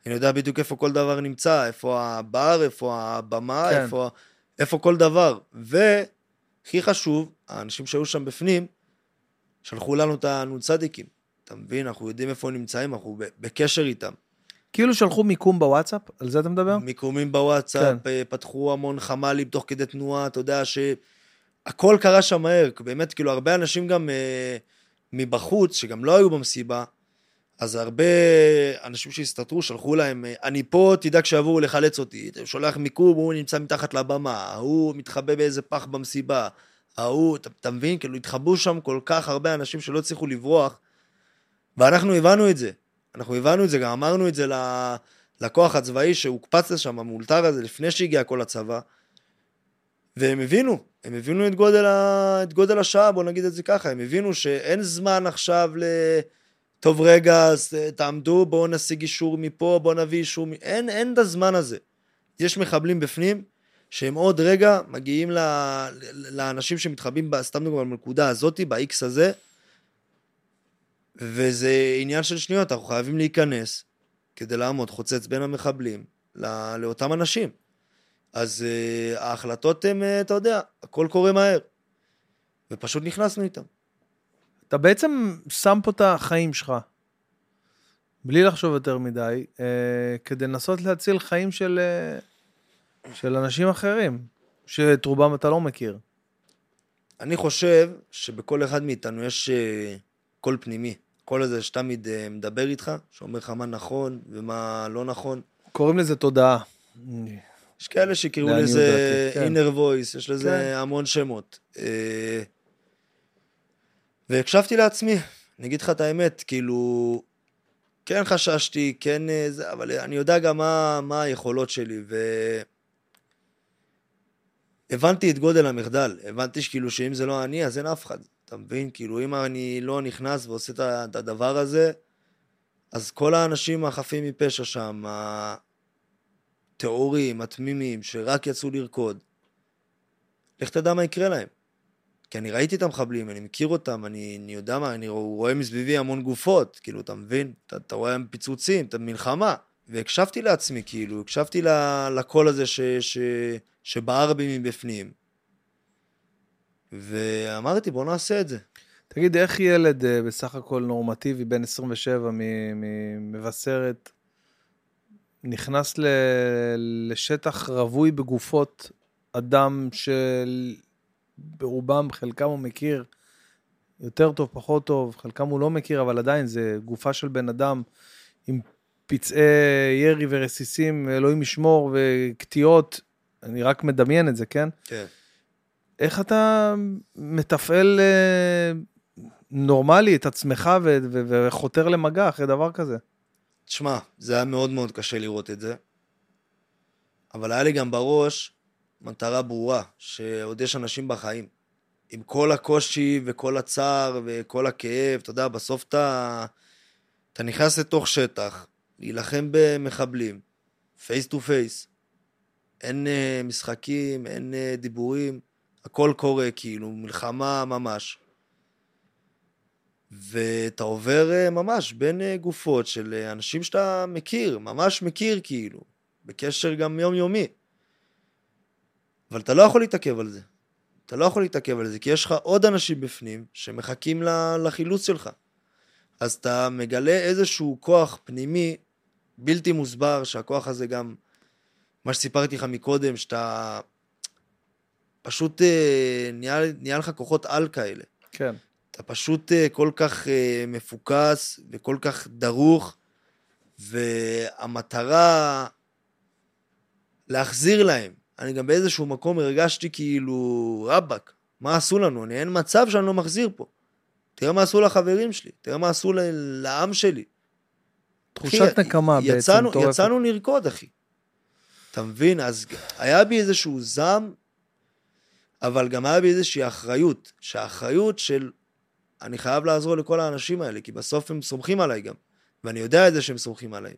אני יודע בדיוק איפה כל דבר נמצא, איפה הבר, איפה הבמה, כן. איפה, איפה כל דבר. והכי חשוב, האנשים שהיו שם בפנים, שלחו לנו את הנ"צדיקים. אתה מבין? אנחנו יודעים איפה הם נמצאים, אנחנו בקשר איתם. כאילו שלחו מיקום בוואטסאפ? על זה אתה מדבר? מיקומים בוואטסאפ, כן. פתחו המון חמ"לים תוך כדי תנועה, אתה יודע שהכל קרה שם מהר. באמת, כאילו, הרבה אנשים גם אה, מבחוץ, שגם לא היו במסיבה, אז הרבה אנשים שהסתתרו שלחו להם, אני פה, תדאג שיבואו לחלץ אותי. אתה שולח מיקום, הוא נמצא מתחת לבמה, ההוא מתחבא באיזה פח במסיבה, ההוא, אתה, אתה מבין? כאילו התחבאו שם כל כך הרבה אנשים שלא הצליחו לברוח, ואנחנו הבנו את זה. אנחנו הבנו את זה, גם אמרנו את זה לכוח הצבאי שהוקפץ לשם, המאולתר הזה, לפני שהגיע כל הצבא, והם הבינו, הם הבינו את גודל, ה... את גודל השעה, בוא נגיד את זה ככה, הם הבינו שאין זמן עכשיו ל... טוב רגע, אז אה, תעמדו, בואו נשיג אישור מפה, בואו נביא אישור מ... אין, אין את הזמן הזה. יש מחבלים בפנים, שהם עוד רגע מגיעים ל... לאנשים שמתחבאים, סתם דוגמא, בנקודה הזאתי, ב-X הזה, וזה עניין של שניות, אנחנו חייבים להיכנס כדי לעמוד חוצץ בין המחבלים לא... לאותם אנשים. אז uh, ההחלטות הן, uh, אתה יודע, הכל קורה מהר. ופשוט נכנסנו איתם. אתה בעצם שם פה את החיים שלך, בלי לחשוב יותר מדי, אה, כדי לנסות להציל חיים של, אה, של אנשים אחרים, שאת רובם אתה לא מכיר. אני חושב שבכל אחד מאיתנו יש אה, קול פנימי. קול הזה שתמיד אה, מדבר איתך, שאומר לך מה נכון ומה לא נכון. קוראים לזה תודעה. יש כאלה שיקראו לזה כן. inner voice, יש לזה כן. המון שמות. אה, והקשבתי לעצמי, אני אגיד לך את האמת, כאילו, כן חששתי, כן אה, זה, אבל אני יודע גם מה, מה היכולות שלי, ו... הבנתי את גודל המחדל, הבנתי שכאילו שאם זה לא אני, אז אין אף אחד, אתה מבין? כאילו, אם אני לא נכנס ועושה את הדבר הזה, אז כל האנשים החפים מפשע שם, הטהורים, התמימים, שרק יצאו לרקוד, לך תדע מה יקרה להם. כי אני ראיתי את המחבלים, אני מכיר אותם, אני, אני יודע מה, אני רואה מסביבי המון גופות, כאילו, אתה מבין? אתה, אתה רואה פיצוצים, אתה מלחמה. והקשבתי לעצמי, כאילו, הקשבתי לקול הזה ש, ש, שבער בי מבפנים. ואמרתי, בוא נעשה את זה. תגיד, איך ילד אה, בסך הכל נורמטיבי, בן 27 ממבשרת, נכנס לשטח רווי בגופות אדם של... ברובם, חלקם הוא מכיר יותר טוב, פחות טוב, חלקם הוא לא מכיר, אבל עדיין זה גופה של בן אדם עם פצעי ירי ורסיסים, אלוהים ישמור, וקטיעות, אני רק מדמיין את זה, כן? כן. איך אתה מתפעל אה, נורמלי את עצמך ו- ו- וחותר למגע אחרי דבר כזה? תשמע, זה היה מאוד מאוד קשה לראות את זה, אבל היה לי גם בראש מטרה ברורה, שעוד יש אנשים בחיים. עם כל הקושי וכל הצער וכל הכאב, אתה יודע, בסוף אתה, אתה נכנס לתוך שטח, להילחם במחבלים, face to face. אין uh, משחקים, אין uh, דיבורים, הכל קורה כאילו, מלחמה ממש. ואתה עובר אה, ממש בין אה, גופות של אה, אנשים שאתה מכיר, ממש מכיר כאילו, בקשר גם יומיומי. אבל אתה לא יכול להתעכב על זה. אתה לא יכול להתעכב על זה, כי יש לך עוד אנשים בפנים שמחכים לחילוץ שלך. אז אתה מגלה איזשהו כוח פנימי בלתי מוסבר, שהכוח הזה גם, מה שסיפרתי לך מקודם, שאתה פשוט נהיה, נהיה לך כוחות על כאלה. כן. אתה פשוט אה, כל כך אה, מפוקס וכל כך דרוך, והמטרה להחזיר להם. אני גם באיזשהו מקום הרגשתי כאילו, רבאק, מה עשו לנו? אני אין מצב שאני לא מחזיר פה. תראה מה עשו לחברים שלי, תראה מה עשו לעם שלי. תחושת אחי, נקמה יצאנו, בעצם. יצאנו לרקוד, אחי. אתה מבין? אז היה בי איזשהו זעם, אבל גם היה בי איזושהי אחריות, שהאחריות של אני חייב לעזור לכל האנשים האלה, כי בסוף הם סומכים עליי גם. ואני יודע את זה שהם סומכים עליי.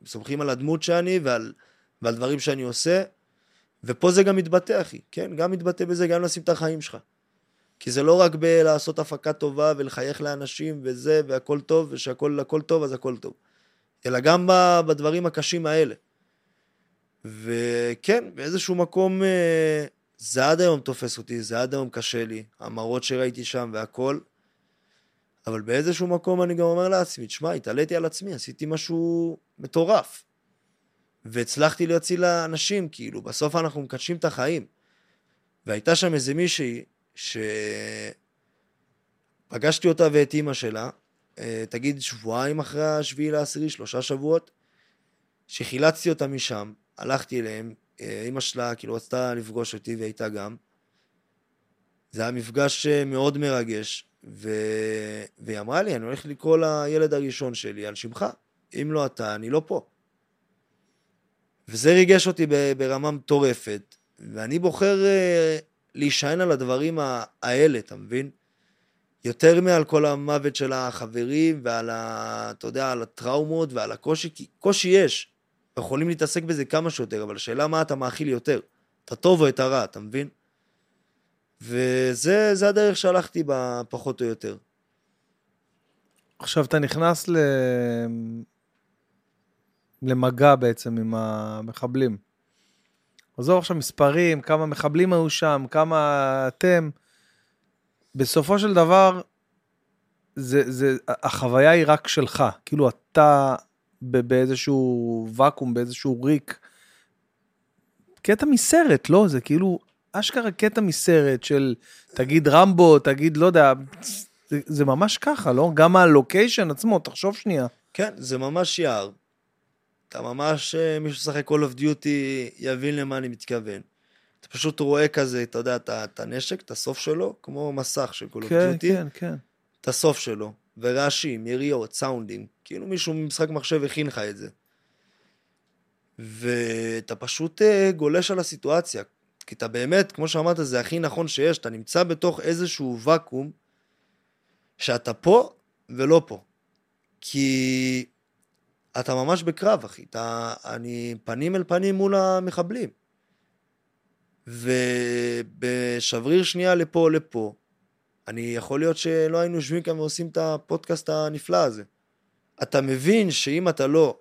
הם סומכים על הדמות שאני ועל, ועל דברים שאני עושה, ופה זה גם מתבטא, אחי. כן, גם מתבטא בזה, גם לשים את החיים שלך. כי זה לא רק בלעשות הפקה טובה ולחייך לאנשים וזה, והכל טוב, ושהכל הכל טוב, אז הכל טוב. אלא גם בדברים הקשים האלה. וכן, באיזשהו מקום אה, זה עד היום תופס אותי, זה עד היום קשה לי, המראות שראיתי שם והכל. אבל באיזשהו מקום אני גם אומר לעצמי, תשמע, התעליתי על עצמי, עשיתי משהו מטורף. והצלחתי להציל לאנשים, כאילו, בסוף אנחנו מקדשים את החיים. והייתה שם איזה מישהי, שפגשתי אותה ואת אימא שלה, אה, תגיד שבועיים אחרי השביעי לעשירי, שלושה שבועות, שחילצתי אותה משם, הלכתי אליהם, אימא שלה כאילו רצתה לפגוש אותי והייתה גם. זה היה מפגש אה, מאוד מרגש, ו... והיא אמרה לי, אני הולך לקרוא לילד הראשון שלי על שמך, אם לא אתה, אני לא פה. וזה ריגש אותי ברמה מטורפת, ואני בוחר uh, להישען על הדברים האלה, אתה מבין? יותר מעל כל המוות של החברים ועל ה... אתה יודע, על הטראומות ועל הקושי, כי קושי יש. יכולים להתעסק בזה כמה שיותר, אבל השאלה מה אתה מאכיל יותר, את הטוב או את הרע, אתה מבין? וזה הדרך שהלכתי בה, פחות או יותר. עכשיו אתה נכנס ל... למגע בעצם עם המחבלים. עזוב עכשיו מספרים, כמה מחבלים היו שם, כמה אתם. בסופו של דבר, זה, זה, החוויה היא רק שלך. כאילו אתה באיזשהו ואקום, באיזשהו ריק. קטע מסרט, לא? זה כאילו אשכרה קטע מסרט של תגיד רמבו, תגיד, לא יודע, זה, זה ממש ככה, לא? גם הלוקיישן עצמו, תחשוב שנייה. כן, זה ממש יער. אתה ממש, אה, מי ששחק Call of Duty יבין למה אני מתכוון. אתה פשוט רואה כזה, אתה יודע, את הנשק, את הסוף שלו, כמו מסך של Call of כן, Duty. כן, כן. את הסוף שלו, ורעשים, יריות, סאונדים. כאילו מישהו ממשחק מחשב הכין לך את זה. ואתה פשוט אה, גולש על הסיטואציה. כי אתה באמת, כמו שאמרת, זה הכי נכון שיש, אתה נמצא בתוך איזשהו ואקום, שאתה פה ולא פה. כי אתה ממש בקרב, אחי. אתה, אני פנים אל פנים מול המחבלים. ובשבריר שנייה לפה לפה, אני יכול להיות שלא היינו יושבים כאן ועושים את הפודקאסט הנפלא הזה. אתה מבין שאם אתה לא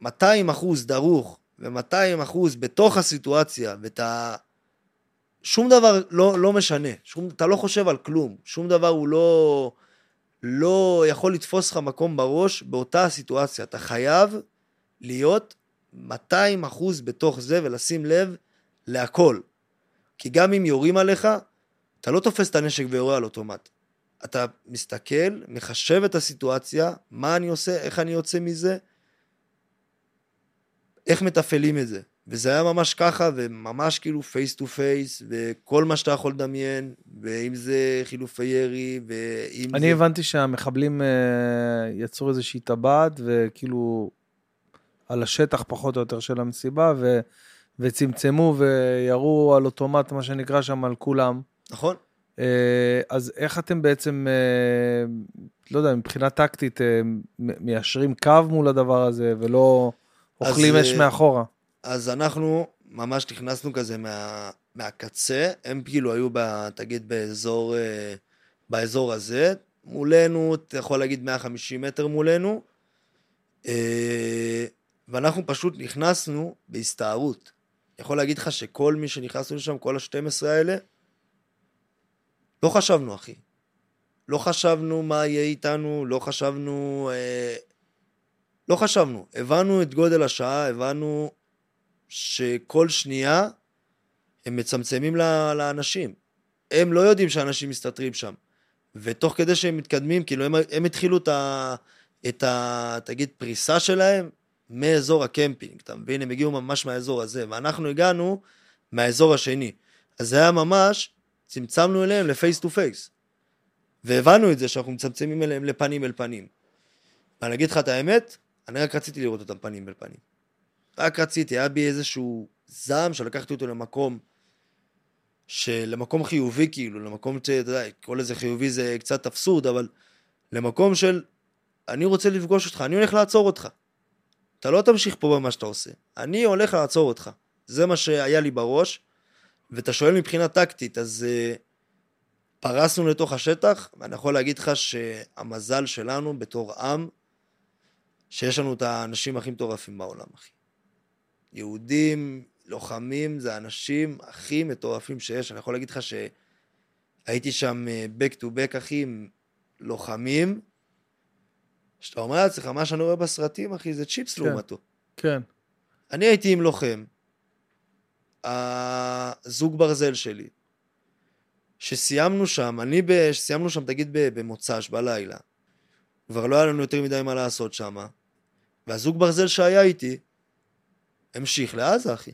200 אחוז דרוך ו-200 אחוז בתוך הסיטואציה, ואתה... שום דבר לא, לא משנה, שום, אתה לא חושב על כלום, שום דבר הוא לא, לא יכול לתפוס לך מקום בראש באותה הסיטואציה. אתה חייב להיות 200 אחוז בתוך זה ולשים לב להכל. כי גם אם יורים עליך, אתה לא תופס את הנשק ויורה על אוטומט. אתה מסתכל, מחשב את הסיטואציה, מה אני עושה, איך אני יוצא מזה, איך מתפעלים את זה. וזה היה ממש ככה, וממש כאילו face to face, וכל מה שאתה יכול לדמיין, ואם זה חילופי ירי, ואם אני זה... הבנתי שהמחבלים uh, יצרו איזושהי טבעת, וכאילו על השטח פחות או יותר של המסיבה, ו... וצמצמו וירו על אוטומט, מה שנקרא שם, על כולם. נכון. Uh, אז איך אתם בעצם, uh, לא יודע, מבחינה טקטית, uh, מיישרים קו מול הדבר הזה, ולא... אוכלים אש אה, מאחורה. אז אנחנו ממש נכנסנו כזה מה, מהקצה, הם כאילו היו, ב, תגיד, באזור, אה, באזור הזה, מולנו, אתה יכול להגיד 150 מטר מולנו, אה, ואנחנו פשוט נכנסנו בהסתערות. יכול להגיד לך שכל מי שנכנסנו לשם, כל ה-12 האלה, לא חשבנו, אחי. לא חשבנו מה יהיה איתנו, לא חשבנו... אה, לא חשבנו. הבנו את גודל השעה, הבנו שכל שנייה הם מצמצמים לאנשים. הם לא יודעים שאנשים מסתתרים שם. ותוך כדי שהם מתקדמים, כאילו הם, הם התחילו את ה... את ה... תגיד, פריסה שלהם מאזור הקמפינג, אתה מבין? הם הגיעו ממש מהאזור הזה, ואנחנו הגענו מהאזור השני. אז זה היה ממש, צמצמנו אליהם ל face to face. והבנו את זה שאנחנו מצמצמים אליהם לפנים אל פנים. ואני אגיד לך את האמת, אני רק רציתי לראות אותם פנים אל פנים. רק רציתי, היה בי איזשהו זעם שלקחתי אותו למקום, למקום חיובי כאילו, למקום שאתה יודע, כל איזה חיובי זה קצת אבסורד, אבל למקום של אני רוצה לפגוש אותך, אני הולך לעצור אותך. אתה לא תמשיך פה במה שאתה עושה, אני הולך לעצור אותך. זה מה שהיה לי בראש, ואתה שואל מבחינה טקטית, אז uh, פרסנו לתוך השטח, ואני יכול להגיד לך שהמזל שלנו בתור עם, שיש לנו את האנשים הכי מטורפים בעולם, אחי. יהודים, לוחמים, זה האנשים הכי מטורפים שיש. אני יכול להגיד לך שהייתי שם אה, back to back, אחי, עם לוחמים, שאתה אומר לעצמך, מה שאני רואה בסרטים, אחי, זה צ'יפס כן, לעומתו. כן. אני הייתי עם לוחם, הזוג ברזל שלי, שסיימנו שם, אני, ב, סיימנו שם, תגיד, במוצ"ש, בלילה, כבר לא היה לנו יותר מדי מה לעשות שם, והזוג ברזל שהיה איתי, המשיך לעזה, אחי.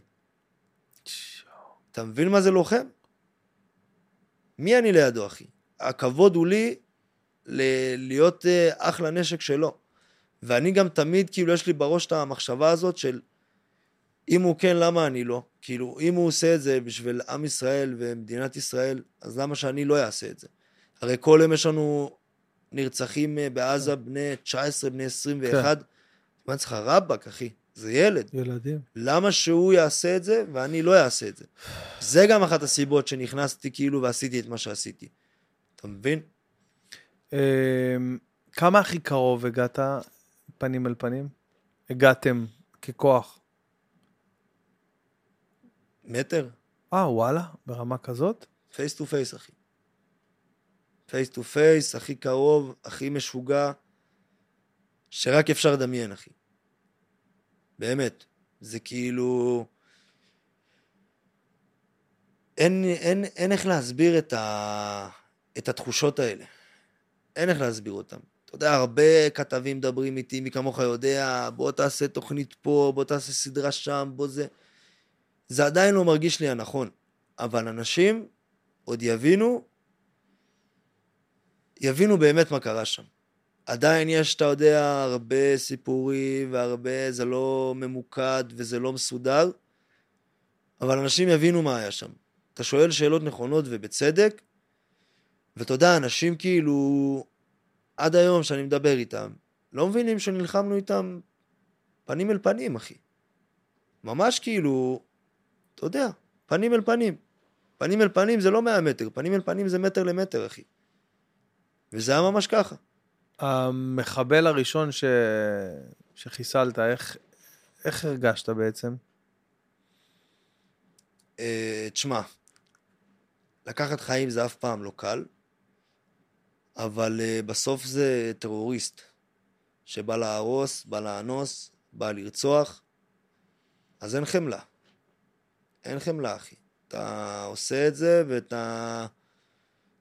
אתה מבין מה זה לוחם? מי אני לידו, אחי? הכבוד הוא לי ל- להיות uh, אח לנשק שלו. ואני גם תמיד, כאילו, יש לי בראש את המחשבה הזאת של אם הוא כן, למה אני לא? כאילו, אם הוא עושה את זה בשביל עם ישראל ומדינת ישראל, אז למה שאני לא אעשה את זה? הרי כל יום יש לנו נרצחים אה, בעזה, בני 19, בני 21. כן. מה צריך רבאק, אחי? זה ילד. ילדים. למה שהוא יעשה את זה ואני לא אעשה את זה? זה גם אחת הסיבות שנכנסתי כאילו ועשיתי את מה שעשיתי. אתה מבין? אמ, כמה הכי קרוב הגעת פנים אל פנים? הגעתם ככוח? מטר. אה, וואלה? ברמה כזאת? פייס טו פייס, אחי. face to face, הכי קרוב, הכי משוגע, שרק אפשר לדמיין, אחי. באמת. זה כאילו... אין, אין, אין איך להסביר את, ה... את התחושות האלה. אין איך להסביר אותם. אתה יודע, הרבה כתבים מדברים איתי, מי כמוך יודע, בוא תעשה תוכנית פה, בוא תעשה סדרה שם, בוא זה... זה עדיין לא מרגיש לי הנכון. אבל אנשים עוד יבינו, יבינו באמת מה קרה שם. עדיין יש, אתה יודע, הרבה סיפורים והרבה, זה לא ממוקד וזה לא מסודר, אבל אנשים יבינו מה היה שם. אתה שואל שאלות נכונות ובצדק, ואתה יודע, אנשים כאילו, עד היום שאני מדבר איתם, לא מבינים שנלחמנו איתם פנים אל פנים, אחי. ממש כאילו, אתה יודע, פנים אל פנים. פנים אל פנים זה לא 100 מטר, פנים אל פנים זה מטר למטר, אחי. וזה היה ממש ככה. המחבל הראשון ש... שחיסלת, איך, איך הרגשת בעצם? Uh, תשמע, לקחת חיים זה אף פעם לא קל. אבל uh, בסוף זה טרוריסט שבא להרוס, בא לאנוס, בא לרצוח, אז אין חמלה. אין חמלה, אחי. אתה עושה את זה ואתה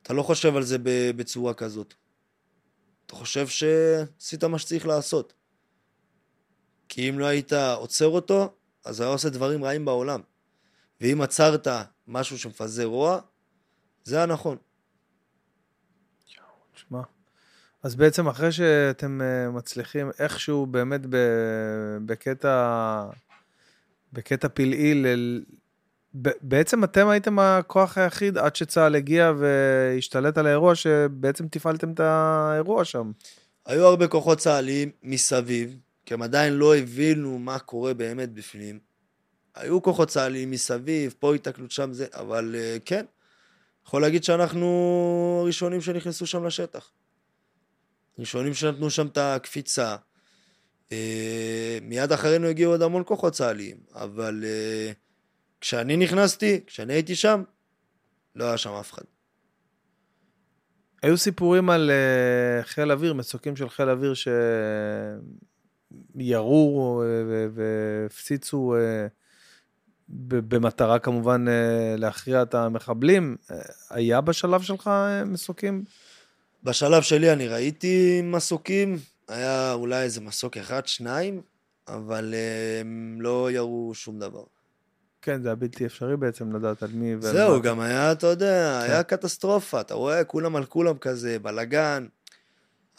אתה לא חושב על זה בצורה כזאת. אתה חושב שעשית מה שצריך לעשות. כי אם לא היית עוצר אותו, אז היה עושה דברים רעים בעולם. ואם עצרת משהו שמפזר רוע, זה הנכון. שמע. אז בעצם אחרי שאתם אה, מצליחים איכשהו באמת בקטע, בקטע פלאי. בעצם אתם הייתם הכוח היחיד עד שצה"ל הגיע והשתלט על האירוע, שבעצם תפעלתם את האירוע שם. היו הרבה כוחות צה"ליים מסביב, כי הם עדיין לא הבינו מה קורה באמת בפנים. היו כוחות צה"ליים מסביב, פה התקלות שם זה, אבל אה, כן, יכול להגיד שאנחנו הראשונים שנכנסו שם לשטח. ראשונים שנתנו שם את הקפיצה. אה, מיד אחרינו הגיעו עוד המון כוחות צה"ליים, אבל אה, כשאני נכנסתי, כשאני הייתי שם, לא היה שם אף אחד. היו סיפורים על uh, חיל אוויר, מסוקים של חיל אוויר שירו והפציצו uh, במטרה כמובן uh, להכריע את המחבלים. היה בשלב שלך מסוקים? בשלב שלי אני ראיתי מסוקים, היה אולי איזה מסוק אחד, שניים, אבל הם לא ירו שום דבר. כן, זה היה בלתי אפשרי בעצם לדעת על מי ועל זהו, מה. גם היה, אתה יודע, כן. היה קטסטרופה, אתה רואה, כולם על כולם כזה, בלאגן.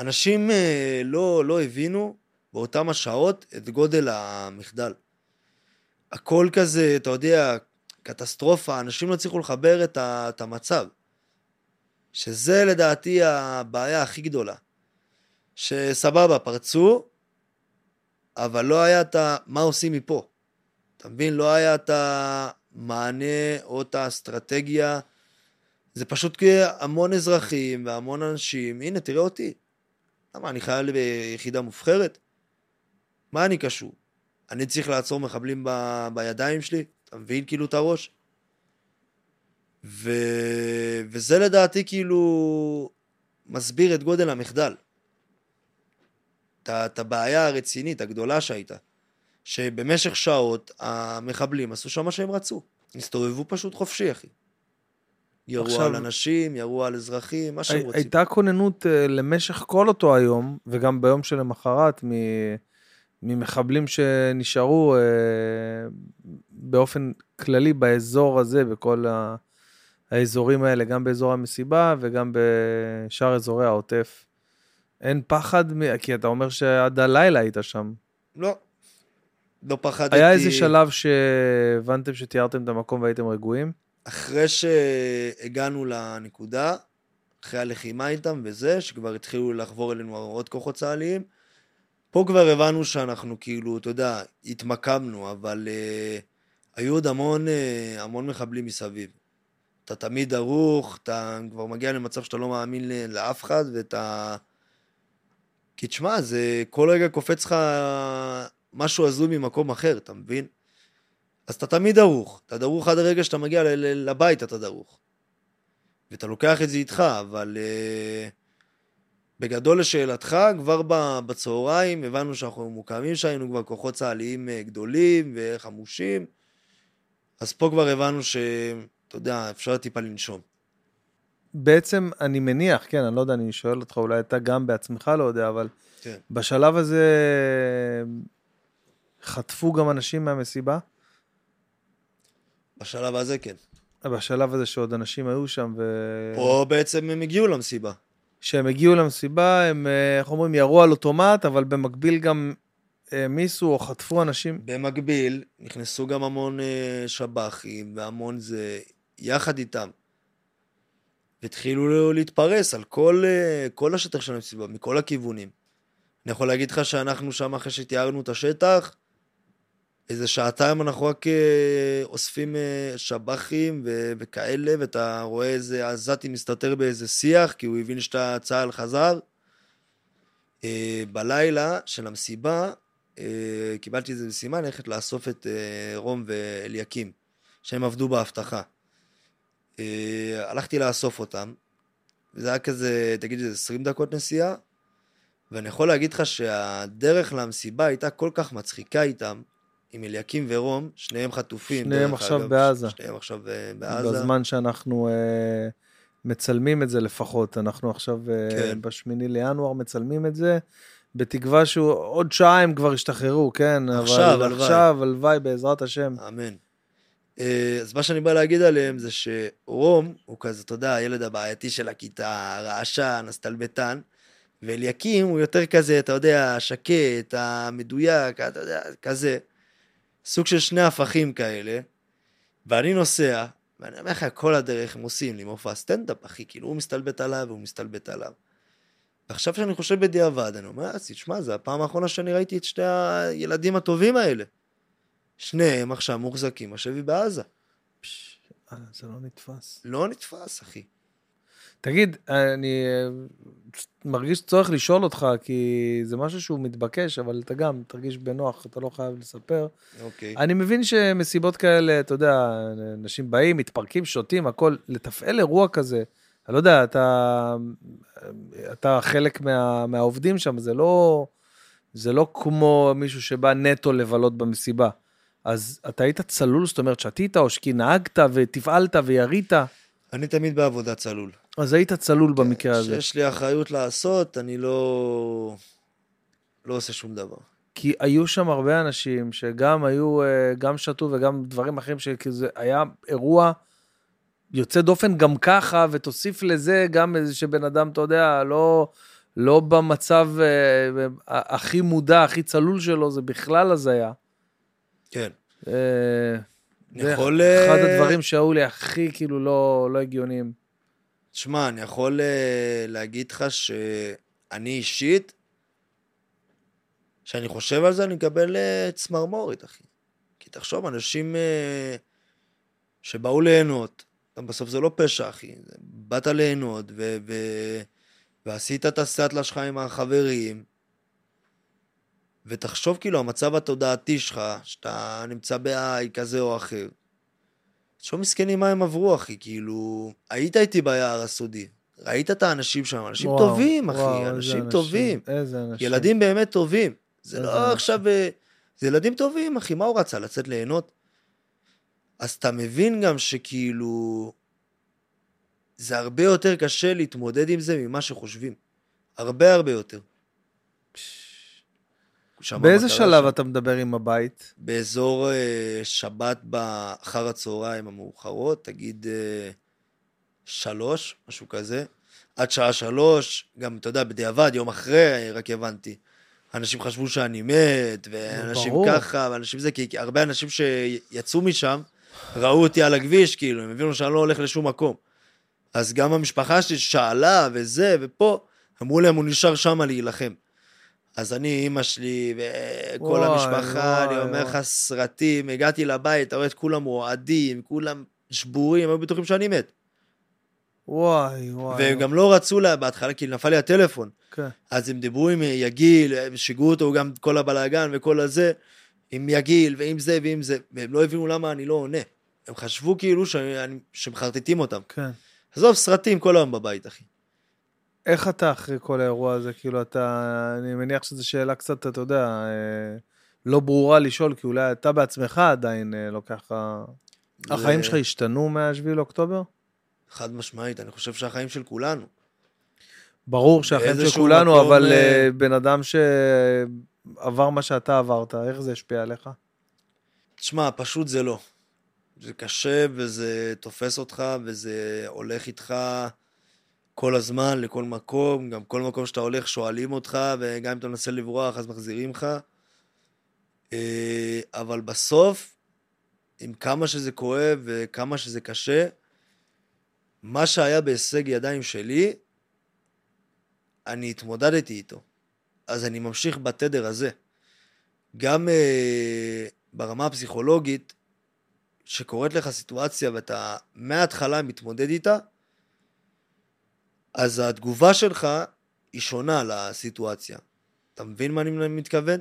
אנשים אה, לא, לא הבינו באותם השעות את גודל המחדל. הכל כזה, אתה יודע, קטסטרופה, אנשים לא הצליחו לחבר את, ה, את המצב. שזה לדעתי הבעיה הכי גדולה. שסבבה, פרצו, אבל לא היה את ה... מה עושים מפה. אתה מבין? לא היה את המענה או את האסטרטגיה. זה פשוט המון אזרחים והמון אנשים. הנה, תראה אותי. למה, אני חייל ביחידה מובחרת? מה אני קשור? אני צריך לעצור מחבלים ב... בידיים שלי? אתה מבין כאילו את הראש? ו... וזה לדעתי כאילו מסביר את גודל המחדל. את הבעיה הרצינית, הגדולה שהייתה. שבמשך שעות המחבלים עשו שם מה שהם רצו. הסתובבו פשוט חופשי, אחי. ירו עכשיו, על אנשים, ירו על אזרחים, מה שהם רוצים. הייתה כוננות uh, למשך כל אותו היום, וגם ביום שלמחרת, ממחבלים שנשארו uh, באופן כללי באזור הזה, בכל ה... האזורים האלה, גם באזור המסיבה וגם בשאר אזורי העוטף. אין פחד, כי אתה אומר שעד הלילה היית שם. לא, לא פחדתי. היה איזה שלב שהבנתם שתיארתם את המקום והייתם רגועים? אחרי שהגענו לנקודה, אחרי הלחימה איתם וזה, שכבר התחילו לחבור אלינו עוד כוחות צה"ליים, פה כבר הבנו שאנחנו כאילו, אתה יודע, התמקמנו, אבל uh, היו עוד המון, uh, המון מחבלים מסביב. אתה תמיד ערוך, אתה כבר מגיע למצב שאתה לא מאמין לאף אחד, ואתה... כי תשמע, זה כל רגע קופץ לך משהו הזוי ממקום אחר, אתה מבין? אז אתה תמיד דרוך, אתה דרוך עד הרגע שאתה מגיע לבית אתה דרוך. ואתה לוקח את זה איתך, אבל uh, בגדול לשאלתך, כבר בצהריים הבנו שאנחנו מוקמים שהיינו כבר כוחות צה"ליים uh, גדולים וחמושים, אז פה כבר הבנו שאתה יודע, אפשר טיפה לנשום. בעצם אני מניח, כן, אני לא יודע, אני שואל אותך, אולי אתה גם בעצמך לא יודע, אבל כן. בשלב הזה חטפו גם אנשים מהמסיבה? בשלב הזה כן. בשלב הזה שעוד אנשים היו שם ו... פה בעצם הם הגיעו למסיבה. כשהם הגיעו למסיבה, הם, אה, איך אומרים, ירו על אוטומט, אבל במקביל גם העמיסו או חטפו אנשים. במקביל, נכנסו גם המון אה, שב"חים והמון זה, יחד איתם. והתחילו להתפרס על כל, אה, כל השטח של המסיבה, מכל הכיוונים. אני יכול להגיד לך שאנחנו שם, אחרי שתיארנו את השטח, איזה שעתיים אנחנו רק אה, אוספים אה, שב"חים ו- וכאלה, ואתה רואה איזה עזתי מסתתר באיזה שיח, כי הוא הבין שאתה צה"ל חזר. אה, בלילה של המסיבה, קיבלתי איזה משימה ללכת לאסוף את רום ואליקים, שהם עבדו באבטחה. הלכתי לאסוף אותם, וזה היה כזה, תגיד, איזה 20 דקות נסיעה, ואני יכול להגיד לך שהדרך למסיבה הייתה כל כך מצחיקה איתם, עם אליקים ורום, שניהם חטופים. שניהם עכשיו אגב, בעזה. שניהם עכשיו uh, בעזה. בזמן שאנחנו uh, מצלמים את זה לפחות. אנחנו עכשיו uh, כן. בשמיני לינואר מצלמים את זה, בתקווה שעוד שעה הם כבר ישתחררו, כן? עכשיו, אבל הלוואי. עכשיו, הלוואי, בעזרת השם. אמן. Uh, אז מה שאני בא להגיד עליהם זה שרום הוא כזה, אתה יודע, הילד הבעייתי של הכיתה, רעשן, הסטלבטן, ואליקים הוא יותר כזה, אתה יודע, השקט, המדויק, אתה יודע, כזה. סוג של שני הפכים כאלה, ואני נוסע, ואני אומר לך, כל הדרך הם עושים לי מופע סטנדאפ, אחי, כאילו הוא מסתלבט עליו והוא מסתלבט עליו. ועכשיו שאני חושב בדיעבד, אני אומר, אז תשמע, זו הפעם האחרונה שאני ראיתי את שני הילדים הטובים האלה. שניהם עכשיו מוחזקים בשבי בעזה. פש, אה, זה לא נתפס. לא נתפס, אחי. תגיד, אני אה, מרגיש צורך לשאול אותך, כי זה משהו שהוא מתבקש, אבל אתה גם תרגיש בנוח, אתה לא חייב לספר. אוקיי. אני מבין שמסיבות כאלה, אתה יודע, אנשים באים, מתפרקים, שותים, הכל, לתפעל אירוע כזה, אני לא יודע, אתה, אתה חלק מה, מהעובדים שם, זה לא, זה לא כמו מישהו שבא נטו לבלות במסיבה. אז אתה היית צלול, זאת אומרת, שתית, או שכי נהגת ותפעלת וירית, אני תמיד בעבודה צלול. אז היית צלול במקרה הזה. כשיש לי אחריות לעשות, אני לא... לא עושה שום דבר. כי היו שם הרבה אנשים שגם היו, אה, גם שתו וגם דברים אחרים, שזה היה אירוע יוצא דופן גם ככה, ותוסיף לזה גם איזה שבן אדם, אתה יודע, לא, לא במצב אה, הכי מודע, הכי צלול שלו, זה בכלל הזיה. כן. אה, זה יכול... אחד אה, הדברים שהיו לי הכי כאילו לא, לא הגיוניים. תשמע, אני יכול אה, להגיד לך שאני אישית, כשאני חושב על זה, אני מקבל אה, צמרמורת, אחי. כי תחשוב, אנשים אה, שבאו ליהנות, בסוף זה לא פשע, אחי. באת ליהנות, ו- ו- ועשית את הסטלה שלך עם החברים, ותחשוב כאילו, המצב התודעתי שלך, שאתה נמצא בהיי כזה או אחר. תחשוב מסכנים מה הם עברו, אחי, כאילו... היית איתי ביער הסודי, ראית את האנשים שם, אנשים וואו, טובים, אחי, וואו, אנשים טובים. איזה אנשים. ילדים באמת טובים. זה לא אנשים. עכשיו... אה, זה ילדים טובים, אחי, מה הוא רצה? לצאת ליהנות? אז אתה מבין גם שכאילו... זה הרבה יותר קשה להתמודד עם זה ממה שחושבים. הרבה הרבה יותר. שם באיזה שלב שם. אתה מדבר עם הבית? באזור אה, שבת באחר הצהריים המאוחרות, תגיד אה, שלוש, משהו כזה. עד שעה שלוש, גם, אתה יודע, בדיעבד, יום אחרי, רק הבנתי. אנשים חשבו שאני מת, ואנשים ברור. ככה, ואנשים זה, כי הרבה אנשים שיצאו משם, ראו אותי על הכביש, כאילו, הם הבינו שאני לא הולך לשום מקום. אז גם המשפחה שלי שאלה, וזה, ופה, אמרו להם, הוא נשאר שם להילחם. אז אני, אימא שלי, וכל המשפחה, אני אומר. לך, סרטים, הגעתי לבית, אתה רואה את כולם רועדים, כולם שבורים, היו בטוחים שאני מת. וואי, וואי. והם גם לא רצו לה בהתחלה, כי נפל לי הטלפון. כן. אז הם דיברו עם יגיל, הם שיגעו אותו גם כל הבלאגן וכל הזה, עם יגיל ועם זה ועם זה, והם לא הבינו למה אני לא עונה. הם חשבו כאילו שאני- שמחרטטים אותם. כן. עזוב, סרטים כל היום בבית, אחי. איך אתה אחרי כל האירוע הזה? כאילו, אתה... אני מניח שזו שאלה קצת, אתה יודע, אה, לא ברורה לשאול, כי אולי אתה בעצמך עדיין לא ככה... החיים שלך השתנו מה-7 לאוקטובר? חד משמעית, אני חושב שהחיים של כולנו. ברור שהחיים של כולנו, מקום, אבל אה, בן אדם שעבר מה שאתה עברת, איך זה השפיע עליך? תשמע, פשוט זה לא. זה קשה וזה תופס אותך וזה הולך איתך כל הזמן, לכל מקום. גם כל מקום שאתה הולך שואלים אותך, וגם אם אתה מנסה לברוח אז מחזירים לך. אה, אבל בסוף, עם כמה שזה כואב וכמה שזה קשה, מה שהיה בהישג ידיים שלי, אני התמודדתי איתו. אז אני ממשיך בתדר הזה. גם אה, ברמה הפסיכולוגית, שקורית לך סיטואציה ואתה מההתחלה מתמודד איתה, אז התגובה שלך היא שונה לסיטואציה. אתה מבין מה אני מתכוון?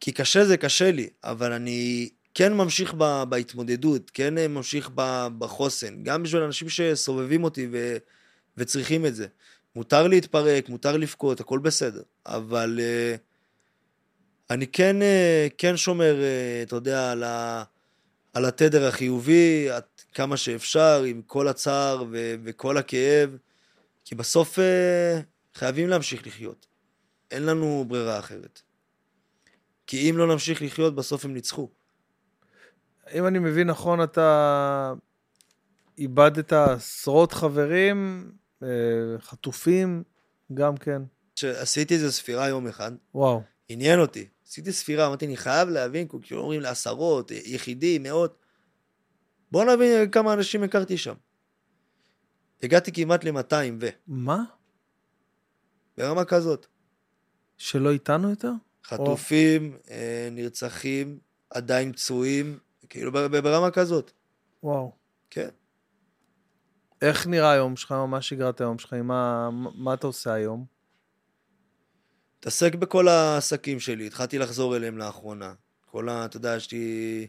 כי קשה זה קשה לי, אבל אני כן ממשיך ב, בהתמודדות, כן ממשיך ב, בחוסן, גם בשביל אנשים שסובבים אותי ו, וצריכים את זה. מותר להתפרק, מותר לבכות, הכל בסדר, אבל uh, אני כן, uh, כן שומר, uh, אתה יודע, על, ה, על התדר החיובי, עד כמה שאפשר, עם כל הצער ו, וכל הכאב, כי בסוף uh, חייבים להמשיך לחיות. אין לנו ברירה אחרת. כי אם לא נמשיך לחיות, בסוף הם ניצחו. אם אני מבין נכון, אתה איבדת עשרות חברים, אה, חטופים, גם כן. כשעשיתי איזה ספירה יום אחד, וואו. עניין אותי. עשיתי ספירה, אמרתי, אני חייב להבין, כאילו אומרים לעשרות, יחידים, מאות. בוא נבין כמה אנשים הכרתי שם. הגעתי כמעט ל-200 ו... מה? ברמה כזאת. שלא איתנו יותר? חטופים, אה, נרצחים, עדיין פצועים, כאילו ברמה כזאת. וואו. כן. איך נראה היום שלך, מה שגרת היום שלך, מה, מה אתה עושה היום? מתעסק בכל העסקים שלי, התחלתי לחזור אליהם לאחרונה. כל ה... אתה יודע, יש לי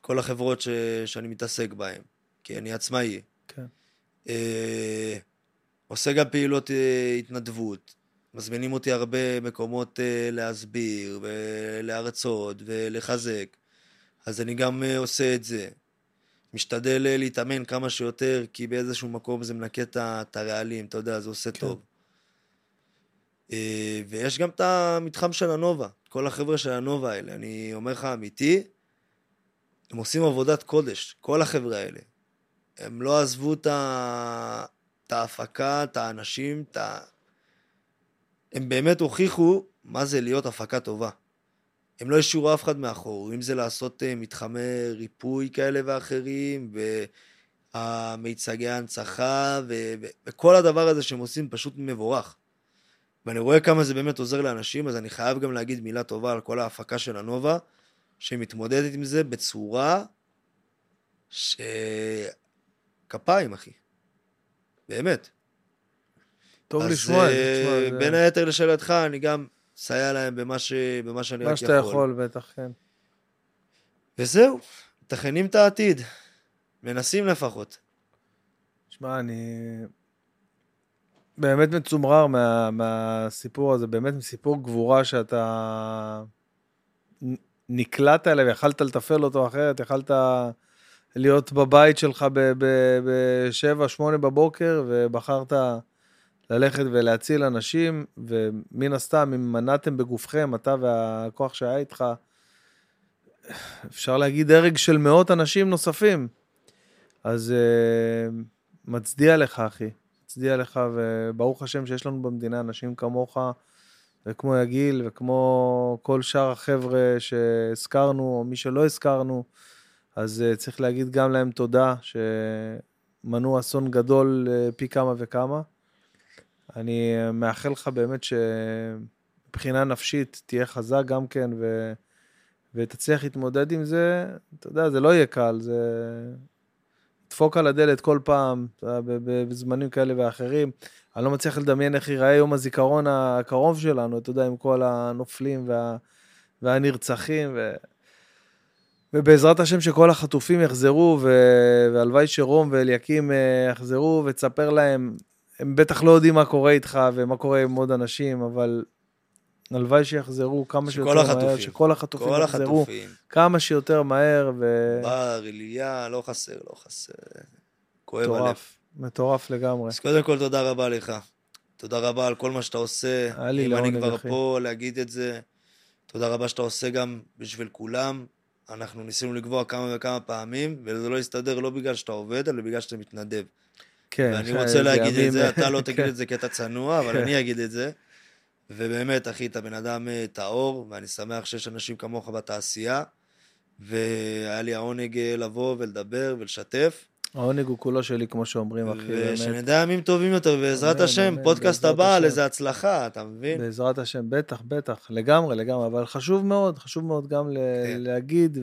כל החברות ש... שאני מתעסק בהן, כי אני עצמאי. כן. אה, עושה גם פעילות אה, התנדבות. מזמינים אותי הרבה מקומות אה, להסביר, ולהרצות, ולחזק. אז אני גם אה, עושה את זה. משתדל אה, להתאמן כמה שיותר, כי באיזשהו מקום זה מנקה את הרעלים, אתה יודע, זה עושה כן. טוב. אה, ויש גם את המתחם של הנובה, כל החבר'ה של הנובה האלה, אני אומר לך אמיתי, הם עושים עבודת קודש, כל החבר'ה האלה. הם לא עזבו את ההפקה, את האנשים, את ה... הם באמת הוכיחו מה זה להיות הפקה טובה. הם לא השאירו אף אחד מאחור, אם זה לעשות אה, מתחמי ריפוי כאלה ואחרים, והמיצגי ההנצחה, ו- וכל הדבר הזה שהם עושים פשוט מבורך. ואני רואה כמה זה באמת עוזר לאנשים, אז אני חייב גם להגיד מילה טובה על כל ההפקה של הנובה, שמתמודדת עם זה בצורה ש... כפיים, אחי. באמת. טוב אז, לשמוע את זה, אה, בין היתר לשאלתך, אני גם מסייע להם במה, ש... במה שאני מה רק שאתה יכול, בטח, כן. וזהו, מתכננים את העתיד. מנסים לפחות. שמע, אני באמת מצומרר מה, מהסיפור הזה, באמת מסיפור גבורה שאתה נקלעת אליו, יכלת לתפעל אותו אחרת, יכלת להיות בבית שלך ב-7, 8 בבוקר, ובחרת ללכת ולהציל אנשים, ומן הסתם, אם מנעתם בגופכם, אתה והכוח שהיה איתך, אפשר להגיד הרג של מאות אנשים נוספים. אז uh, מצדיע לך, אחי. מצדיע לך, וברוך השם שיש לנו במדינה אנשים כמוך, וכמו יגיל, וכמו כל שאר החבר'ה שהזכרנו, או מי שלא הזכרנו, אז uh, צריך להגיד גם להם תודה, שמנעו אסון גדול uh, פי כמה וכמה. אני uh, מאחל לך באמת שמבחינה נפשית תהיה חזק גם כן, ו... ותצליח להתמודד עם זה, אתה יודע, זה לא יהיה קל, זה דפוק על הדלת כל פעם, בזמנים כאלה ואחרים. אני לא מצליח לדמיין איך ייראה יום הזיכרון הקרוב שלנו, אתה יודע, עם כל הנופלים וה, והנרצחים, ו... ובעזרת השם שכל החטופים יחזרו, ו... והלוואי שרום ואליקים אה, יחזרו, ותספר להם, הם בטח לא יודעים מה קורה איתך ומה קורה עם עוד אנשים, אבל הלוואי שיחזרו כמה שיותר מהר, החטופים. שכל החטופים כל יחזרו החטופים. כמה שיותר מהר, בר, אליה, לא חסר, לא חסר. כואב הלב. ומטורף, מטורף לגמרי. אז קודם כל, תודה רבה לך. תודה רבה על כל מה שאתה עושה. היה לי אם אני לעונג, כבר אחי. פה להגיד את זה, תודה רבה שאתה עושה גם בשביל כולם. אנחנו ניסינו לקבוע כמה וכמה פעמים, וזה לא יסתדר לא בגלל שאתה עובד, אלא בגלל שאתה מתנדב. כן, ואני רוצה להגיד את ימים- זה, אתה לא *laughs* תגיד כן. את זה כי אתה צנוע, אבל כן. אני אגיד את זה. ובאמת, אחי, אתה בן אדם אה, טהור, ואני שמח שיש אנשים כמוך בתעשייה, והיה לי העונג אה, לבוא ולדבר ולשתף. העונג הוא כולו שלי, כמו שאומרים, אחי, באמת. ושנדע ימים טובים יותר, בעזרת השם, פודקאסט הבא על. איזה הצלחה, אתה מבין? בעזרת השם, בטח, בטח, לגמרי, לגמרי, אבל חשוב מאוד, חשוב מאוד גם כן. להגיד,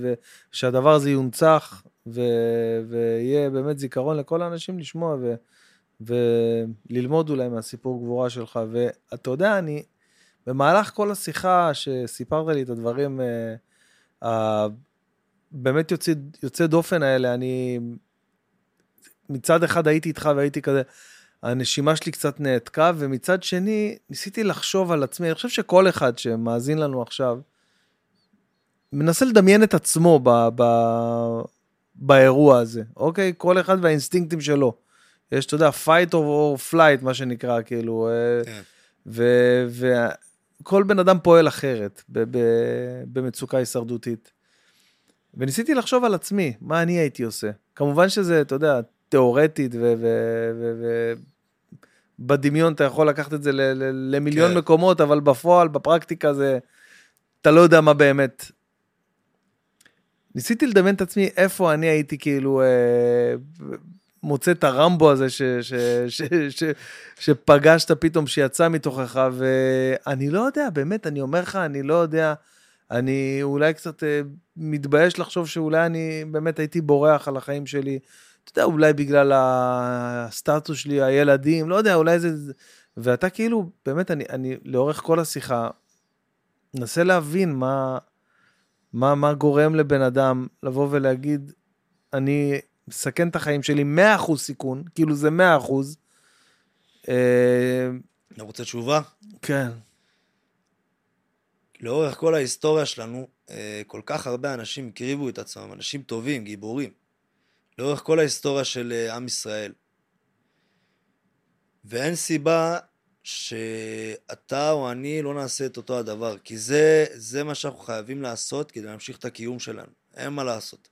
ושהדבר הזה יונצח, ויהיה באמת זיכרון לכל האנשים לשמוע, וללמוד אולי מהסיפור גבורה שלך. ואתה יודע, אני, במהלך כל השיחה שסיפרת לי את הדברים אה, באמת יוצא, יוצא דופן האלה, אני מצד אחד הייתי איתך והייתי כזה, הנשימה שלי קצת נעתקה, ומצד שני, ניסיתי לחשוב על עצמי, אני חושב שכל אחד שמאזין לנו עכשיו, מנסה לדמיין את עצמו ב, ב, באירוע הזה, אוקיי? כל אחד והאינסטינקטים שלו. יש, אתה יודע, fight or flight, מה שנקרא, כאילו, אה, כן. וכל בן אדם פועל אחרת ב- ב- במצוקה הישרדותית. וניסיתי לחשוב על עצמי, מה אני הייתי עושה. כמובן שזה, אתה יודע, תיאורטית, ובדמיון אתה יכול לקחת את זה למיליון כן. מקומות, אבל בפועל, בפרקטיקה זה, אתה לא יודע מה באמת. ניסיתי לדמיין את עצמי איפה אני הייתי כאילו אה, מוצא את הרמבו הזה ש, ש, ש, ש, שפגשת פתאום, שיצא מתוכך, ואני לא יודע, באמת, אני אומר לך, אני לא יודע, אני אולי קצת אה, מתבייש לחשוב שאולי אני באמת הייתי בורח על החיים שלי, אתה יודע, אולי בגלל הסטטוס שלי, הילדים, לא יודע, אולי זה... ואתה כאילו, באמת, אני, אני לאורך כל השיחה, מנסה להבין מה, מה, מה גורם לבן אדם לבוא ולהגיד, אני מסכן את החיים שלי 100% סיכון, כאילו זה 100%. אה, אתה רוצה תשובה? כן. לאורך כל ההיסטוריה שלנו, אה, כל כך הרבה אנשים הקריבו את עצמם, אנשים טובים, גיבורים, לאורך כל ההיסטוריה של אה, עם ישראל. ואין סיבה שאתה או אני לא נעשה את אותו הדבר, כי זה, זה מה שאנחנו חייבים לעשות כדי להמשיך את הקיום שלנו, אין מה לעשות.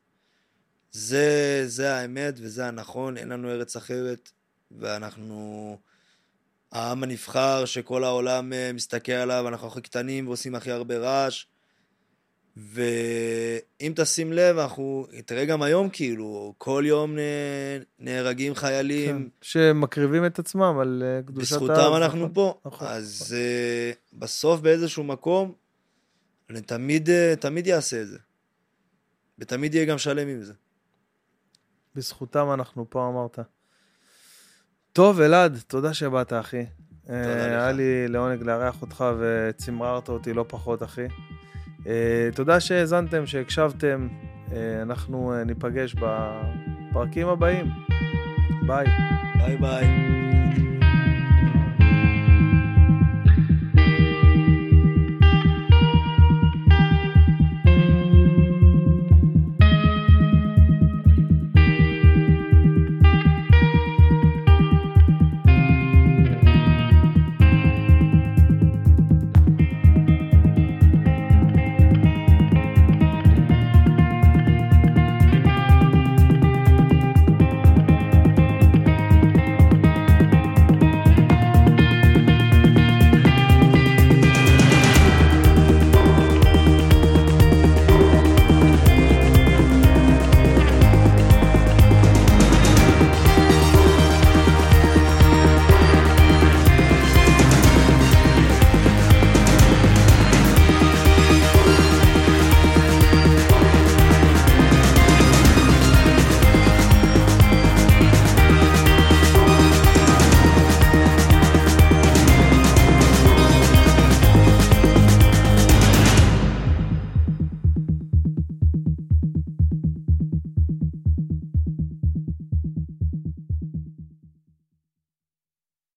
זה, זה האמת וזה הנכון, אין לנו ארץ אחרת, ואנחנו העם הנבחר שכל העולם אה, מסתכל עליו, אנחנו הכי קטנים ועושים הכי הרבה רעש. ואם תשים לב, אנחנו, תראה גם היום כאילו, כל יום נהרגים חיילים. כן, שמקריבים את עצמם על אה, קדושת הארץ. בזכותם אנחנו נכון, פה. נכון, אז נכון. Uh, בסוף באיזשהו מקום, אני תמיד, uh, תמיד אעשה את זה. ותמיד יהיה גם שלם עם זה. בזכותם אנחנו פה, אמרת. טוב, אלעד, תודה שבאת, אחי. תודה לך. היה לי לעונג לארח אותך וצמררת אותי לא פחות, אחי. אה, תודה שהאזנתם, שהקשבתם. אה, אנחנו אה, ניפגש בפרקים הבאים. ביי. ביי ביי.